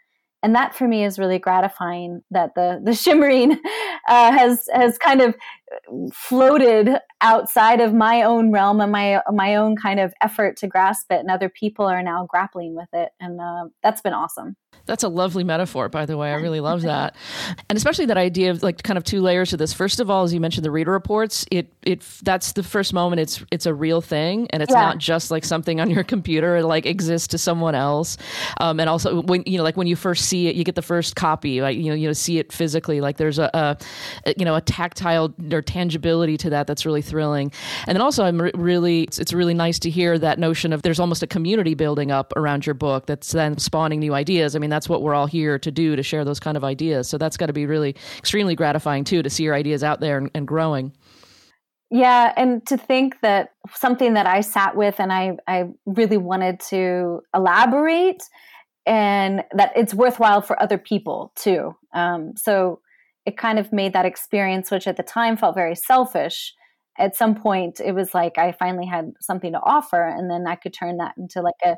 And that for me is really gratifying that the the shimmering uh, has has kind of floated outside of my own realm and my my own kind of effort to grasp it and other people are now grappling with it and uh, that's been awesome
that's a lovely metaphor, by the way. I really love that, and especially that idea of like kind of two layers to this. First of all, as you mentioned, the reader reports. It it that's the first moment. It's it's a real thing, and it's yeah. not just like something on your computer. It like exists to someone else, um, and also when you know like when you first see it, you get the first copy. Like you know you know see it physically. Like there's a, a you know a tactile or tangibility to that that's really thrilling. And then also, I'm re- really it's, it's really nice to hear that notion of there's almost a community building up around your book that's then spawning new ideas. I mean, that's what we're all here to do to share those kind of ideas. So that's got to be really extremely gratifying too to see your ideas out there and, and growing.
Yeah, and to think that something that I sat with and I, I really wanted to elaborate and that it's worthwhile for other people too. Um, so it kind of made that experience, which at the time felt very selfish. At some point, it was like I finally had something to offer, and then I could turn that into like a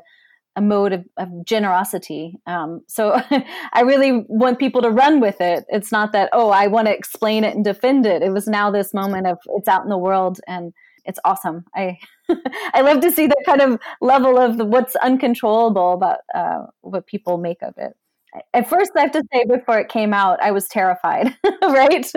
a mode of, of generosity. Um, so I really want people to run with it. It's not that, oh, I want to explain it and defend it. It was now this moment of it's out in the world and it's awesome. I I love to see that kind of level of the, what's uncontrollable about uh, what people make of it. At first, I have to say, before it came out, I was terrified. right?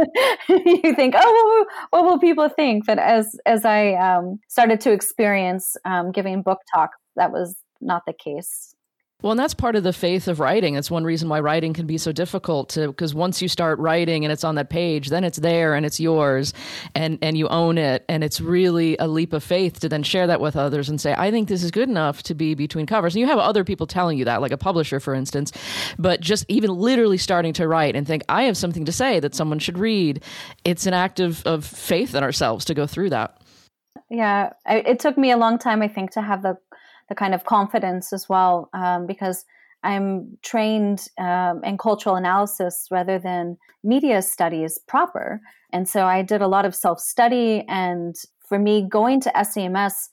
you think, oh, what will, what will, people think? But as as I um, started to experience um, giving book talks, that was not the case.
Well, and that's part of the faith of writing. It's one reason why writing can be so difficult to because once you start writing and it's on that page, then it's there and it's yours and and you own it and it's really a leap of faith to then share that with others and say, "I think this is good enough to be between covers." And you have other people telling you that, like a publisher for instance, but just even literally starting to write and think, "I have something to say that someone should read." It's an act of of faith in ourselves to go through that.
Yeah, it took me a long time I think to have the the kind of confidence as well, um, because I'm trained um, in cultural analysis rather than media studies proper. And so I did a lot of self study. And for me, going to SCMS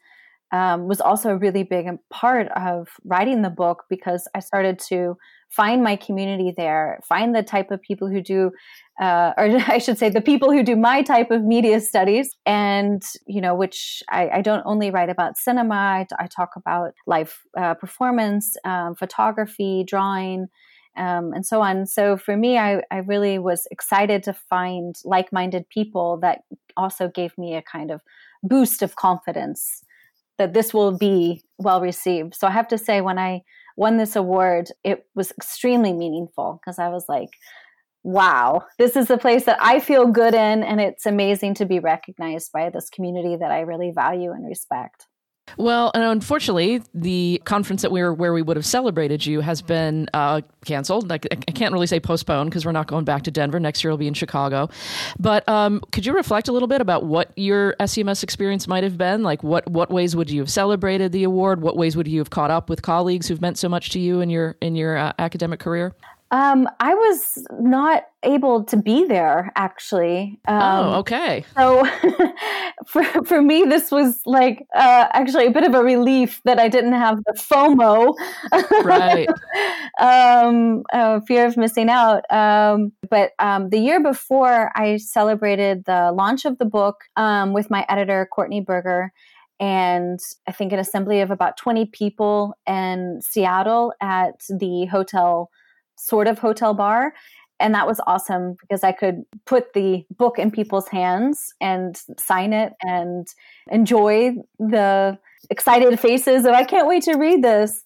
um, was also a really big part of writing the book because I started to find my community there, find the type of people who do, uh, or I should say, the people who do my type of media studies, and you know, which I, I don't only write about cinema. I, I talk about live uh, performance, um, photography, drawing. Um, and so on. So for me, I, I really was excited to find like minded people that also gave me a kind of boost of confidence that this will be well received. So I have to say, when I won this award, it was extremely meaningful because I was like, wow, this is the place that I feel good in. And it's amazing to be recognized by this community that I really value and respect.
Well, and unfortunately, the conference that we were where we would have celebrated you has been uh, canceled. Like, I can't really say postponed because we're not going back to Denver. Next year, we'll be in Chicago. But um, could you reflect a little bit about what your SCMS experience might have been? Like, what what ways would you have celebrated the award? What ways would you have caught up with colleagues who've meant so much to you in your in your uh, academic career?
Um, I was not able to be there actually.
Um, oh, okay.
So for for me, this was like uh, actually a bit of a relief that I didn't have the FOMO,
right?
um, uh, fear of missing out. Um, but um, the year before, I celebrated the launch of the book um, with my editor Courtney Berger and I think an assembly of about 20 people in Seattle at the hotel sort of hotel bar. And that was awesome because I could put the book in people's hands and sign it and enjoy the excited faces of, I can't wait to read this.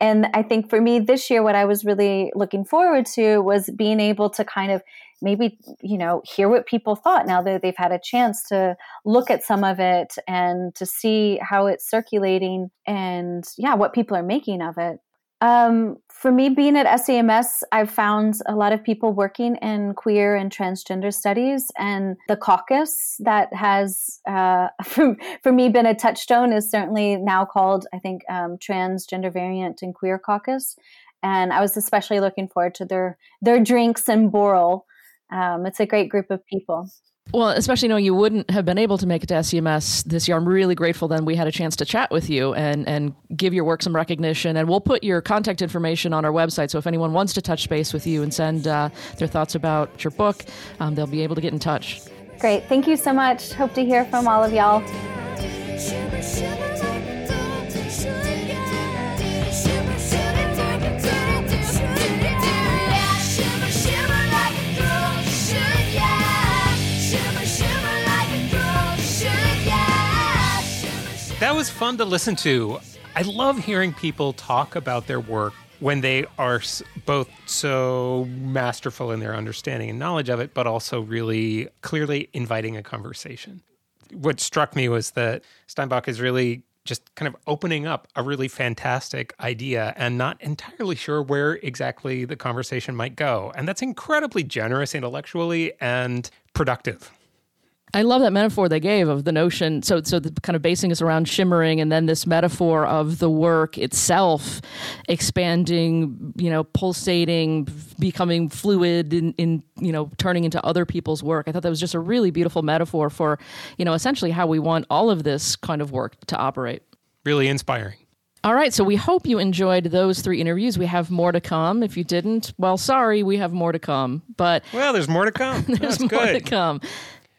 And I think for me this year, what I was really looking forward to was being able to kind of maybe, you know, hear what people thought now that they've had a chance to look at some of it and to see how it's circulating and, yeah, what people are making of it. Um, for me, being at SCMS, I've found a lot of people working in queer and transgender studies, and the caucus that has, uh, for, for me, been a touchstone is certainly now called, I think, um, Transgender Variant and Queer Caucus. And I was especially looking forward to their their drinks and Boral. Um, it's a great group of people.
Well, especially knowing you wouldn't have been able to make it to SCMS this year, I'm really grateful then we had a chance to chat with you and, and give your work some recognition. And we'll put your contact information on our website. So if anyone wants to touch base with you and send uh, their thoughts about your book, um, they'll be able to get in touch.
Great. Thank you so much. Hope to hear from all of y'all.
Was fun to listen to. I love hearing people talk about their work when they are both so masterful in their understanding and knowledge of it, but also really clearly inviting a conversation. What struck me was that Steinbock is really just kind of opening up a really fantastic idea and not entirely sure where exactly the conversation might go. And that's incredibly generous intellectually and productive.
I love that metaphor they gave of the notion. So, so the kind of basing us around shimmering, and then this metaphor of the work itself expanding, you know, pulsating, becoming fluid, in, in you know, turning into other people's work. I thought that was just a really beautiful metaphor for, you know, essentially how we want all of this kind of work to operate.
Really inspiring.
All right, so we hope you enjoyed those three interviews. We have more to come. If you didn't, well, sorry, we have more to come. But
Well, there's more to come.
there's
That's
more
good.
to come.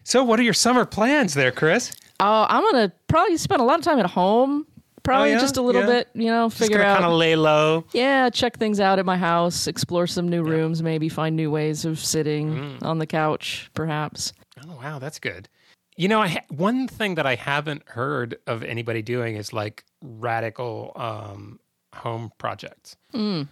So, what are your summer plans there, Chris?
Uh, I'm gonna probably spend a lot of time at home. Probably
Oh, yeah?
just a little
Yeah.
bit, you know, figure out.
kind of lay low.
yeah, check things out at my house, explore some new rooms, maybe find new ways of sitting
Mm.
on the couch, perhaps.
Oh, wow, that's good. You know, I ha- one thing that I haven't heard of anybody doing is like radical um, home projects,
Mm.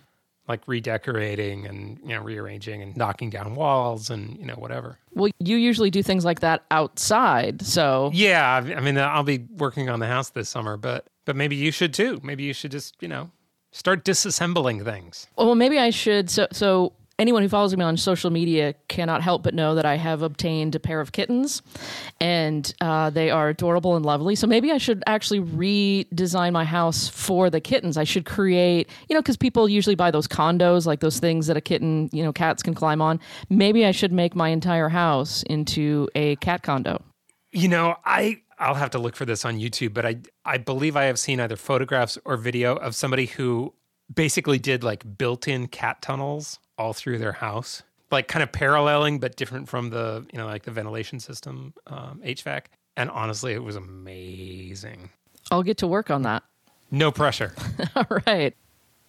Like redecorating and you know rearranging and knocking down walls and you know whatever.
Well, you usually do things like that outside, so
Yeah, I mean, I'll be working on the house this summer, but but maybe you should too. Maybe you should just you know start disassembling things.
Well, maybe I should. So, so anyone who follows me on social media cannot help but know that I have obtained a pair of kittens, and uh, they are adorable and lovely. So maybe I should actually redesign my house for the kittens. I should create, you know, because people usually buy those condos, like those things that a kitten, you know, cats can climb on. Maybe I should make my entire house into a cat condo.
You know, I I'll have to look for this on YouTube, but I I believe I have seen either photographs or video of somebody who basically did like built-in cat tunnels all through their house, like kind of paralleling but different from the you know like the ventilation system um, HVAC. And honestly, it was amazing.
I'll get to work on that.
No pressure.
All right.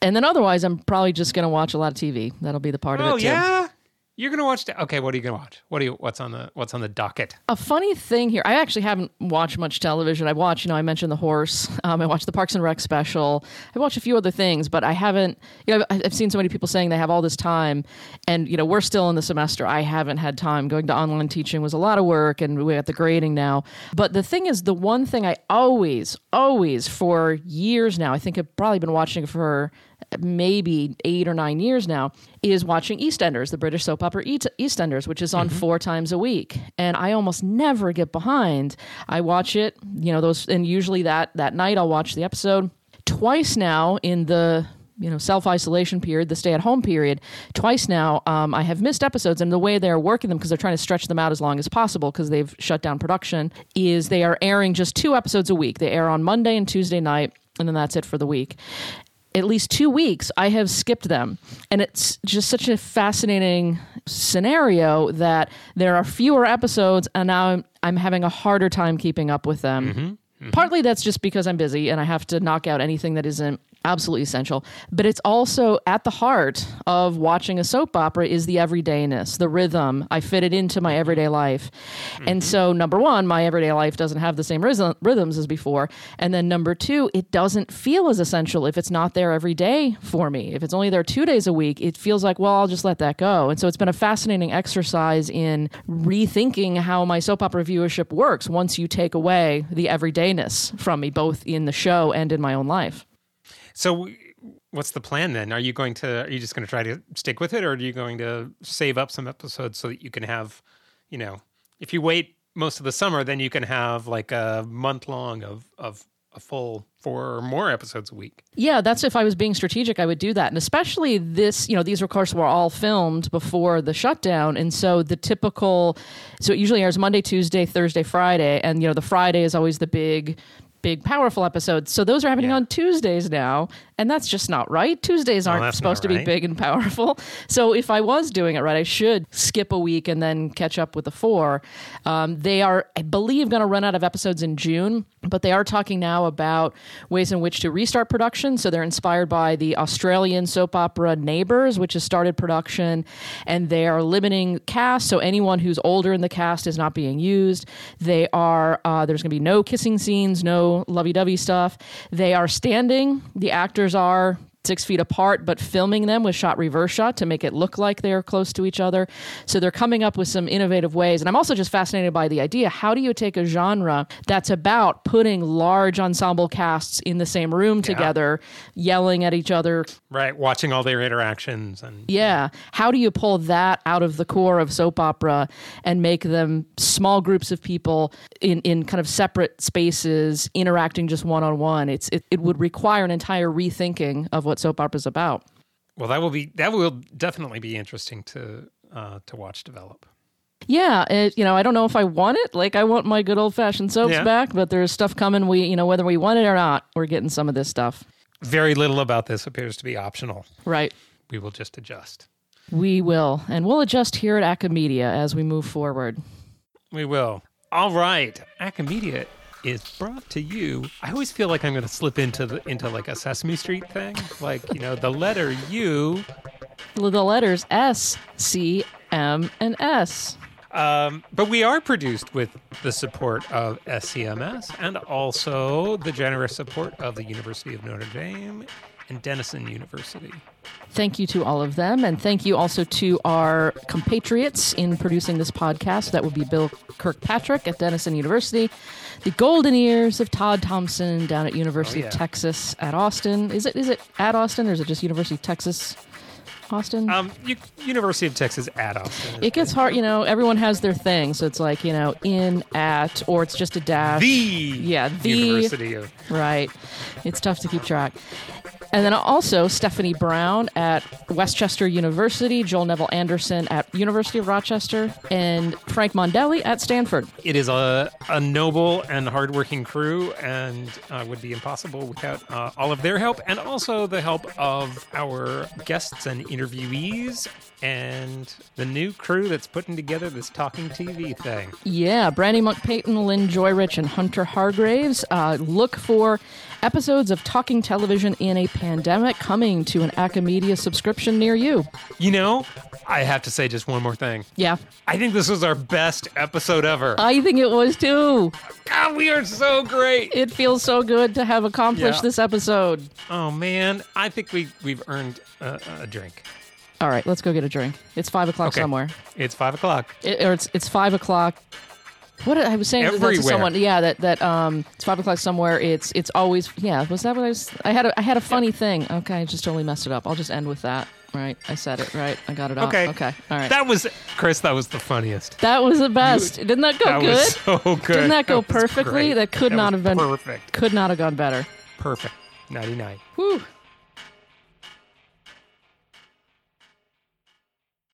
And then otherwise, I'm probably just going to watch a lot of TV. That'll be the part of
oh
it too.
yeah, you're gonna watch. The, okay, what are you gonna watch? What are you? What's on the What's on the docket?
A funny thing here, I actually haven't watched much television. I watched, you know, I mentioned The Horse. Um, I watched the Parks and Rec special. I watched a few other things, but I haven't, you know, I've, I've seen so many people saying they have all this time. And, you know, we're still in the semester. I haven't had time. Going to online teaching was a lot of work, and we got the grading now. But the thing is, the one thing I always, always for years now, I think I've probably been watching for maybe eight or nine years now, is watching EastEnders, the British soap opera EastEnders, which is on four times a week. And I almost never get behind. I watch it, you know, those, and usually that that night I'll watch the episode twice now in the you know self isolation period, the stay at home period. Twice now, um, I have missed episodes, and the way they're working them because they're trying to stretch them out as long as possible because they've shut down production. Is they are airing just two episodes a week. They air on Monday and Tuesday night, and then that's it for the week at least two weeks, I have skipped them. And it's just such a fascinating scenario that there are fewer episodes, and now I'm, I'm having a harder time keeping up with them. Mm-hmm. Mm-hmm. Partly that's just because I'm busy and I have to knock out anything that isn't absolutely essential. But it's also at the heart of watching a soap opera is the everydayness, the rhythm. I fit it into my everyday life. And mm-hmm. so, number one, my everyday life doesn't have the same rhythm, rhythms as before. And then number two, it doesn't feel as essential if it's not there every day for me. If it's only there two days a week, it feels like, well, I'll just let that go. And so it's been a fascinating exercise in rethinking how my soap opera viewership works once you take away the everydayness from me, both in the show and in my own life.
So, what's the plan then? Are you going to? Are you just going to try to stick with it, or are you going to save up some episodes so that you can have, you know, if you wait most of the summer, then you can have like a month long of of a full four or more episodes a week.
Yeah, that's if I was being strategic, I would do that. And especially this, you know, these of course were all filmed before the shutdown. And so the typical, so it usually airs Monday, Tuesday, Thursday, Friday. And, you know, the Friday is always the big, big, powerful episodes. So those are happening
Yeah.
on Tuesdays now. And that's just not right. Tuesdays aren't supposed
not
to be big and powerful. So if I was doing it right, I should skip a week and then catch up with the four. Um, they are, I believe, going to run out of episodes in June, but they are talking now about ways in which to restart production. So they're inspired by the Australian soap opera Neighbours, which has started production, and they are limiting cast. So anyone who's older in the cast is not being used. They are uh, there's going to be no kissing scenes, no lovey-dovey stuff. They are standing. The actors are six feet apart, but filming them with shot reverse shot to make it look like they're close to each other. So they're coming up with some innovative ways. And I'm also just fascinated by the idea how do you take a genre that's about putting large ensemble casts in the same room together, yelling at each other?
Right, watching all their interactions and
Yeah. How do you pull that out of the core of soap opera and make them small groups of people in, in kind of separate spaces interacting just one on one? It's it, it would require an entire rethinking of what soap opera is about.
well, that will be that will definitely be interesting to uh, to watch develop.
Yeah, it, you know, I don't know if I want it. Like, I want my good old fashioned soaps
Yeah.
back, but there's stuff coming. We, you know, whether we want it or not, we're getting some of this stuff.
Very little about this appears to be optional.
Right.
We will just adjust.
We will. And we'll adjust here at Acamedia as we move forward.
We will. All right. Acamedia is brought to you. I always feel like I'm going to slip into the into like a Sesame Street thing, like you know the letter U.
The letters S, C, M, and S.
Um, but we are produced with the support of SCMS and also the generous support of the University of Notre Dame and Denison University.
Thank you to all of them. And thank you also to our compatriots in producing this podcast. That would be Bill Kirkpatrick at Denison University, the golden ears of Todd Thompson down at University
Oh, yeah.
of Texas at Austin. Is it is it at Austin or is it just University of Texas Austin?
Um, U- University of Texas at Austin.
it gets hard, you know, everyone has their thing. So it's like, you know, in, at, or it's just a dash.
the
Yeah, the-
University of
Right. It's tough to keep track. And then also Stephanie Brown at Westchester University, Joel Neville Anderson at University of Rochester, and Frank Mondelli at Stanford.
It is a, a noble and hardworking crew, and uh, would be impossible without uh, all of their help, and also the help of our guests and interviewees, and the new crew that's putting together this talking TV thing.
Yeah, Brandy Monk Payton, Lynne Joyrich, and Hunter Hargraves. Uh, look for episodes of Talking Television in a Pandemic coming to an Acamedia subscription near you.
You know, I have to say just one more thing.
Yeah,
I think this was our best episode ever.
I think it was too.
God, we are so great.
It feels so good to have accomplished
Yeah.
this episode.
Oh man, I think we we've earned a, a drink.
All right, let's go get a drink. It's five o'clock
Okay.
somewhere.
It's five o'clock.
it, or it's it's five o'clock. What I was saying that to someone, yeah, that that um, it's five o'clock somewhere. It's it's always yeah. Was that what I was? I had a I had a funny thing. Okay, I just totally messed it up. I'll just end with that. Right, I said it right. I got it off.
Okay.
okay, all right.
That was Chris. That was the funniest.
That was the best. Didn't that go
that
good?
was so good.
Didn't that go
was
perfectly? That could not
was
have been
perfect.
Could not have gone better.
Perfect. Ninety nine.
Whew.